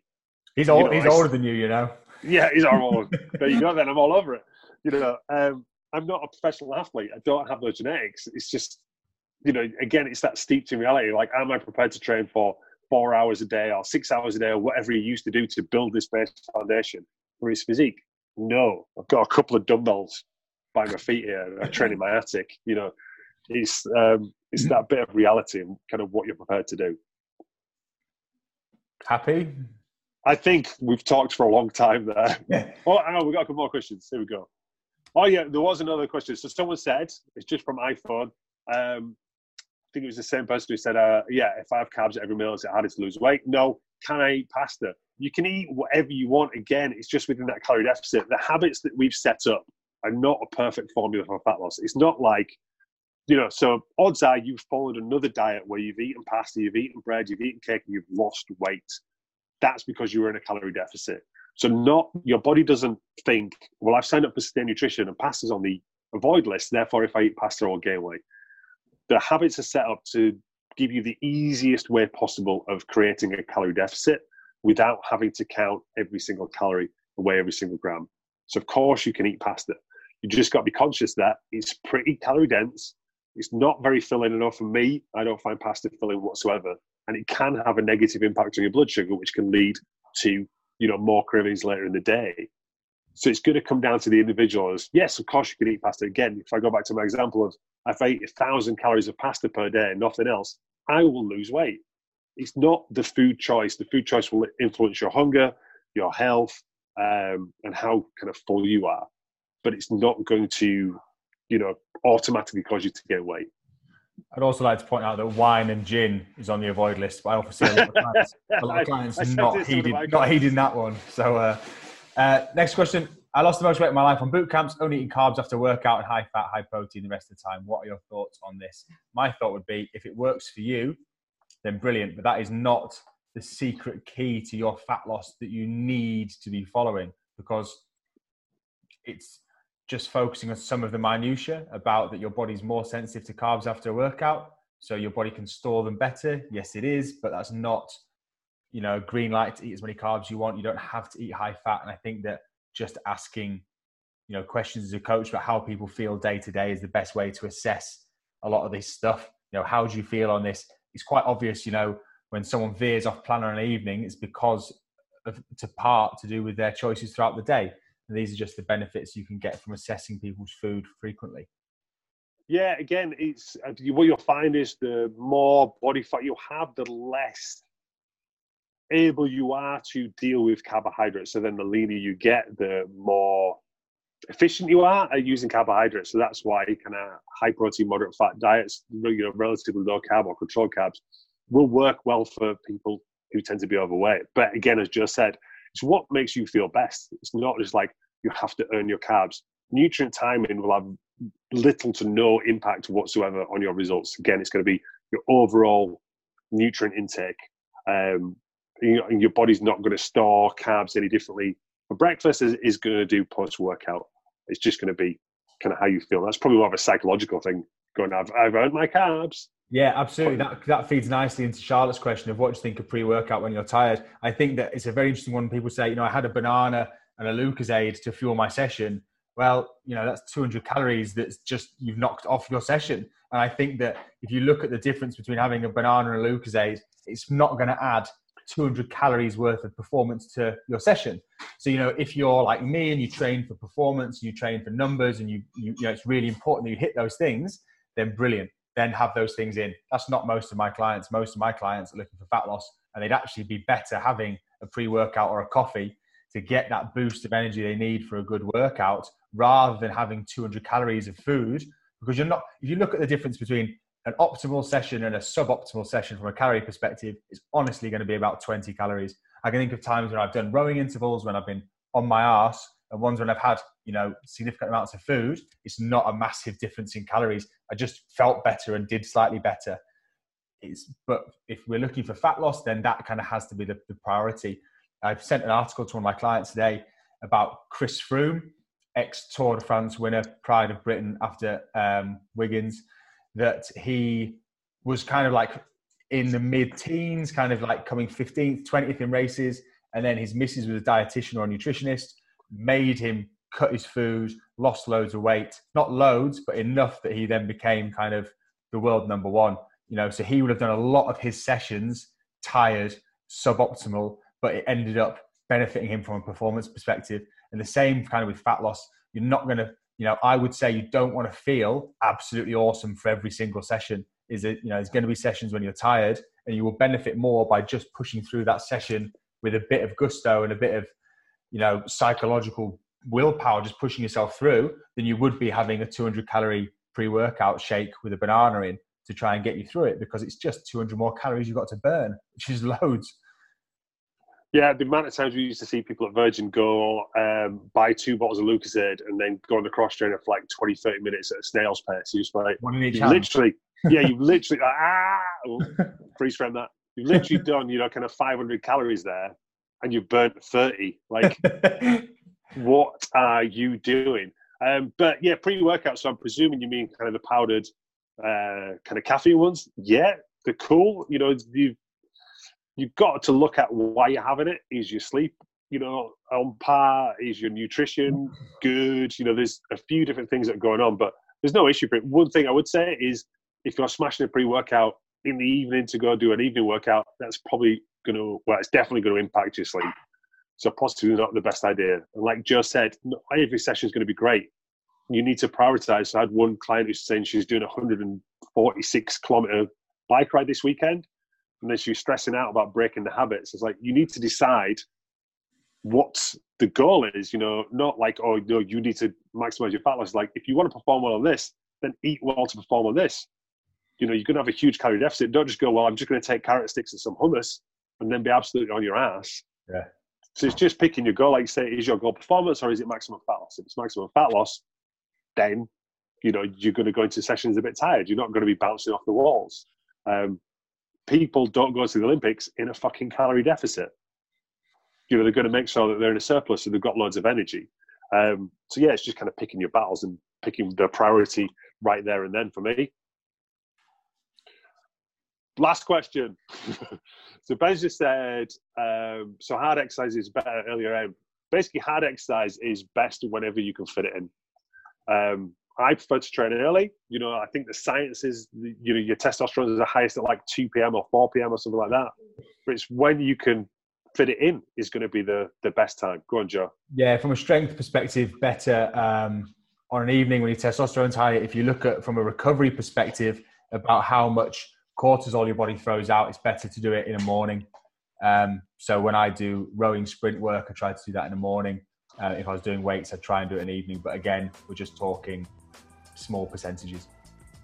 He's old, you know, he's I, older than you, you know. Yeah, he's older. there you go. Then I'm all over it. You know, um, I'm not a professional athlete. I don't have those genetics. It's just you know, again, it's that steeped in reality. Like, am I prepared to train for four hours a day or six hours a day or whatever he used to do to build this base foundation for his physique? No, I've got a couple of dumbbells by my feet here. I train in my attic. You know, it's um, it's that bit of reality and kind of what you're prepared to do. Happy? I think we've talked for a long time there. Yeah. Oh, hang on, we got a couple more questions. Here we go. Oh yeah, there was another question. So someone said it's just from iPhone. Um, think it was the same person who said, uh, "Yeah, if I have carbs at every meal, is it harder to lose weight?" No. Can I eat pasta? You can eat whatever you want. Again, it's just within that calorie deficit. The habits that we've set up are not a perfect formula for fat loss. It's not like you know, so odds are you've followed another diet where you've eaten pasta, you've eaten bread, you've eaten cake, and you've lost weight. That's because you were in a calorie deficit. So not your body doesn't think, well, I've signed up for Sustain Nutrition and pasta's on the avoid list. Therefore, if I eat pasta, I'll gain weight. The habits are set up to give you the easiest way possible of creating a calorie deficit without having to count every single calorie and weigh every single gram. So of course you can eat pasta. You just got to be conscious that it's pretty calorie dense. It's not very filling enough for me. I don't find pasta filling whatsoever, and it can have a negative impact on your blood sugar, which can lead to you know more cravings later in the day. So it's going to come down to the individual. As yes, of course you can eat pasta. Again, if I go back to my example of if I eat a thousand calories of pasta per day and nothing else, I will lose weight. It's not the food choice. The food choice will influence your hunger, your health, um, and how kind of full you are. But it's not going to, you know, automatically cause you to gain weight. I'd also like to point out that wine and gin is on the avoid list, but I see a lot of clients, a lot of clients I- I not this to one of heeding, not heeding that one. So, uh, uh, next question. I lost the most weight in my life on boot camps, only eating carbs after workout and high fat, high protein the rest of the time. What are your thoughts on this? My thought would be if it works for you, then brilliant. But that is not the secret key to your fat loss that you need to be following because it's just focusing on some of the minutiae about that your body's more sensitive to carbs after a workout so your body can store them better yes it is but that's not you know green light to eat as many carbs you want you don't have to eat high fat and i think that just asking you know questions as a coach about how people feel day to day is the best way to assess a lot of this stuff. You know how do you feel on this? It's quite obvious you know when someone veers off plan on an evening it's because of to part to do with their choices throughout the day. And these are just the benefits you can get from assessing people's food frequently. Yeah, again, it's uh, what you'll find is the more body fat you have, the less able you are to deal with carbohydrates. So then, the leaner you get, the more efficient you are at using carbohydrates. So that's why kind of high protein, moderate fat diets, you know, relatively low carb or controlled carbs, will work well for people who tend to be overweight. But again, as Joe said, it's what makes you feel best. It's not just like you have to earn your carbs. Nutrient timing will have little to no impact whatsoever on your results. Again, it's going to be your overall nutrient intake. Um, you know, and your body's not going to store carbs any differently. For breakfast is, is going to do post workout. It's just going to be kind of how you feel. That's probably more of a psychological thing. Going, I've, I've earned my carbs. Yeah, absolutely. That that feeds nicely into Charlotte's question of what do you think of pre-workout when you're tired. I think that it's a very interesting one. People say, you know, I had a banana and a Lucozade to fuel my session. Well, you know, that's 200 calories that's just you've knocked off your session. And I think that if you look at the difference between having a banana and a Lucozade, it's not going to add 200 calories worth of performance to your session. So, you know, if you're like me and you train for performance, you train for numbers, and you, you, you know, it's really important that you hit those things, then brilliant. Then have those things in. That's not most of my clients. Most of my clients are looking for fat loss, and they'd actually be better having a pre workout or a coffee to get that boost of energy they need for a good workout rather than having 200 calories of food. Because you're not, if you look at the difference between an optimal session and a suboptimal session from a calorie perspective, is honestly going to be about 20 calories. I can think of times when I've done rowing intervals when I've been on my arse and ones when I've had, you know, significant amounts of food. It's not a massive difference in calories. I just felt better and did slightly better. It's, but if we're looking for fat loss, then that kind of has to be the, the priority. I've sent an article to one of my clients today about Chris Froome, ex Tour de France winner, Pride of Britain after um, Wiggins, that he was kind of like in the mid teens, kind of like coming 15th, 20th in races. And then his missus was a dietitian or a nutritionist, made him cut his food, lost loads of weight, not loads, but enough that he then became kind of the world number one. You know, so he would have done a lot of his sessions tired, suboptimal, but it ended up benefiting him from a performance perspective. And the same kind of with fat loss. You're not going to, you know, I would say you don't want to feel absolutely awesome for every single session. Is it, you know, there's going to be sessions when you're tired and you will benefit more by just pushing through that session with a bit of gusto and a bit of, you know, psychological willpower, just pushing yourself through, than you would be having a 200 calorie pre workout shake with a banana in to try and get you through it because it's just 200 more calories you've got to burn, which is loads. Yeah, the amount of times we used to see people at Virgin go um, buy two bottles of Lucozade and then go on the cross trainer for like 20, 30 minutes at a snail's pace. You just like, One in each literally, yeah, you've literally, like, ah, oh, freeze frame that. You've literally done, you know, kind of 500 calories there and you've burnt 30. Like, what are you doing? Um, but yeah, pre workout. So I'm presuming you mean kind of the powdered, uh, kind of caffeine ones. Yeah, they're cool. You know, you've you've got to look at why you're having it. Is your sleep, you know, on par? Is your nutrition good? You know, there's a few different things that are going on, but there's no issue it. One thing I would say is if you're smashing a pre workout in the evening to go do an evening workout, that's probably going to, well, it's definitely going to impact your sleep. So possibly not the best idea. And like Joe said, not every session is going to be great. You need to prioritize. So I had one client who's saying she's doing a 146 kilometer bike ride this weekend, and you're stressing out about breaking the habits. It's like you need to decide what the goal is. You know, not like oh no, you need to maximize your fat loss. Like if you want to perform well on this, then eat well to perform on this. You know, you're going to have a huge calorie deficit. Don't just go well. I'm just going to take carrot sticks and some hummus, and then be absolutely on your ass. Yeah. So it's just picking your goal. Like you say, is your goal performance or is it maximum fat loss? If it's maximum fat loss, then you know you're going to go into sessions a bit tired. You're not going to be bouncing off the walls. Um, people don't go to the Olympics in a fucking calorie deficit. You know they're going to make sure that they're in a surplus so they've got loads of energy. Um, so yeah, it's just kind of picking your battles and picking the priority right there and then for me. Last question. so Ben just said, um, so hard exercise is better earlier on. Basically, hard exercise is best whenever you can fit it in. Um, I prefer to train early. You know, I think the science is, you know, your testosterone is the highest at like 2 p.m. or 4 p.m. or something like that. But it's when you can fit it in is going to be the, the best time. Go on, Joe. Yeah, from a strength perspective, better um, on an evening when your testosterone's high. If you look at from a recovery perspective about how much cortisol your body throws out, it's better to do it in the morning. Um, so when I do rowing sprint work, I try to do that in the morning. Uh, if I was doing weights, I'd try and do it in the evening. But again, we're just talking small percentages.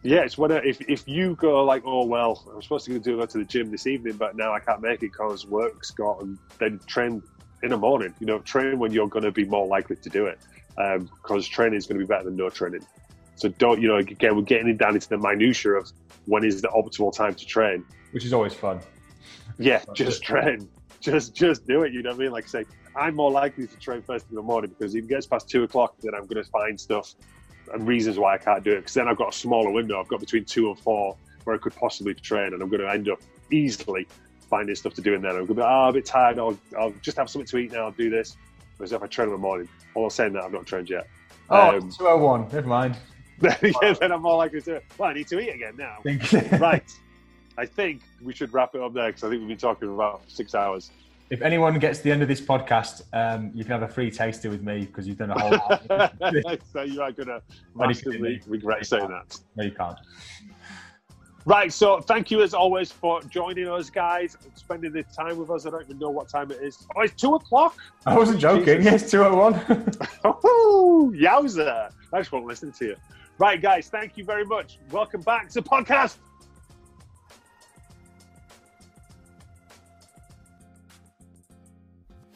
Yeah, it's when if if you go like, oh well, I'm supposed to go to the gym this evening, but now I can't make it because work's got, and then train in the morning. You know, train when you're going to be more likely to do it, um, because training is going to be better than no training. So don't, you know, again, we're getting down into the minutia of when is the optimal time to train. Which is always fun. Yeah, just train, just just do it. You know what I mean? Like say, I'm more likely to train first in the morning because if it gets past two o'clock, then I'm going to find stuff reasons why I can't do it. Because then I've got a smaller window. I've got between two and four where I could possibly train, and I'm going to end up easily finding stuff to do in there. I'm going to be, oh, a bit tired. I'll, I'll just have something to eat now. I'll do this. Whereas if I train in the morning, all I'm saying that I've not trained yet. Oh, Um, 201. Never mind. yeah, then I'm more likely to. Well, I need to eat again now. right. I think we should wrap it up there because I think we've been talking for about six hours. If anyone gets to the end of this podcast, um, you can have a free taster with me because you've done a whole lot. so you are going to massively regret saying that. no, you can't. Right, so thank you as always for joining us, guys, and spending the time with us. I don't even know what time it is. Oh, it's two o'clock. I wasn't joking. Jesus. Yes, 201. Oh, yowza! I just want to listen to you. Right, guys, thank you very much. Welcome back to the podcast.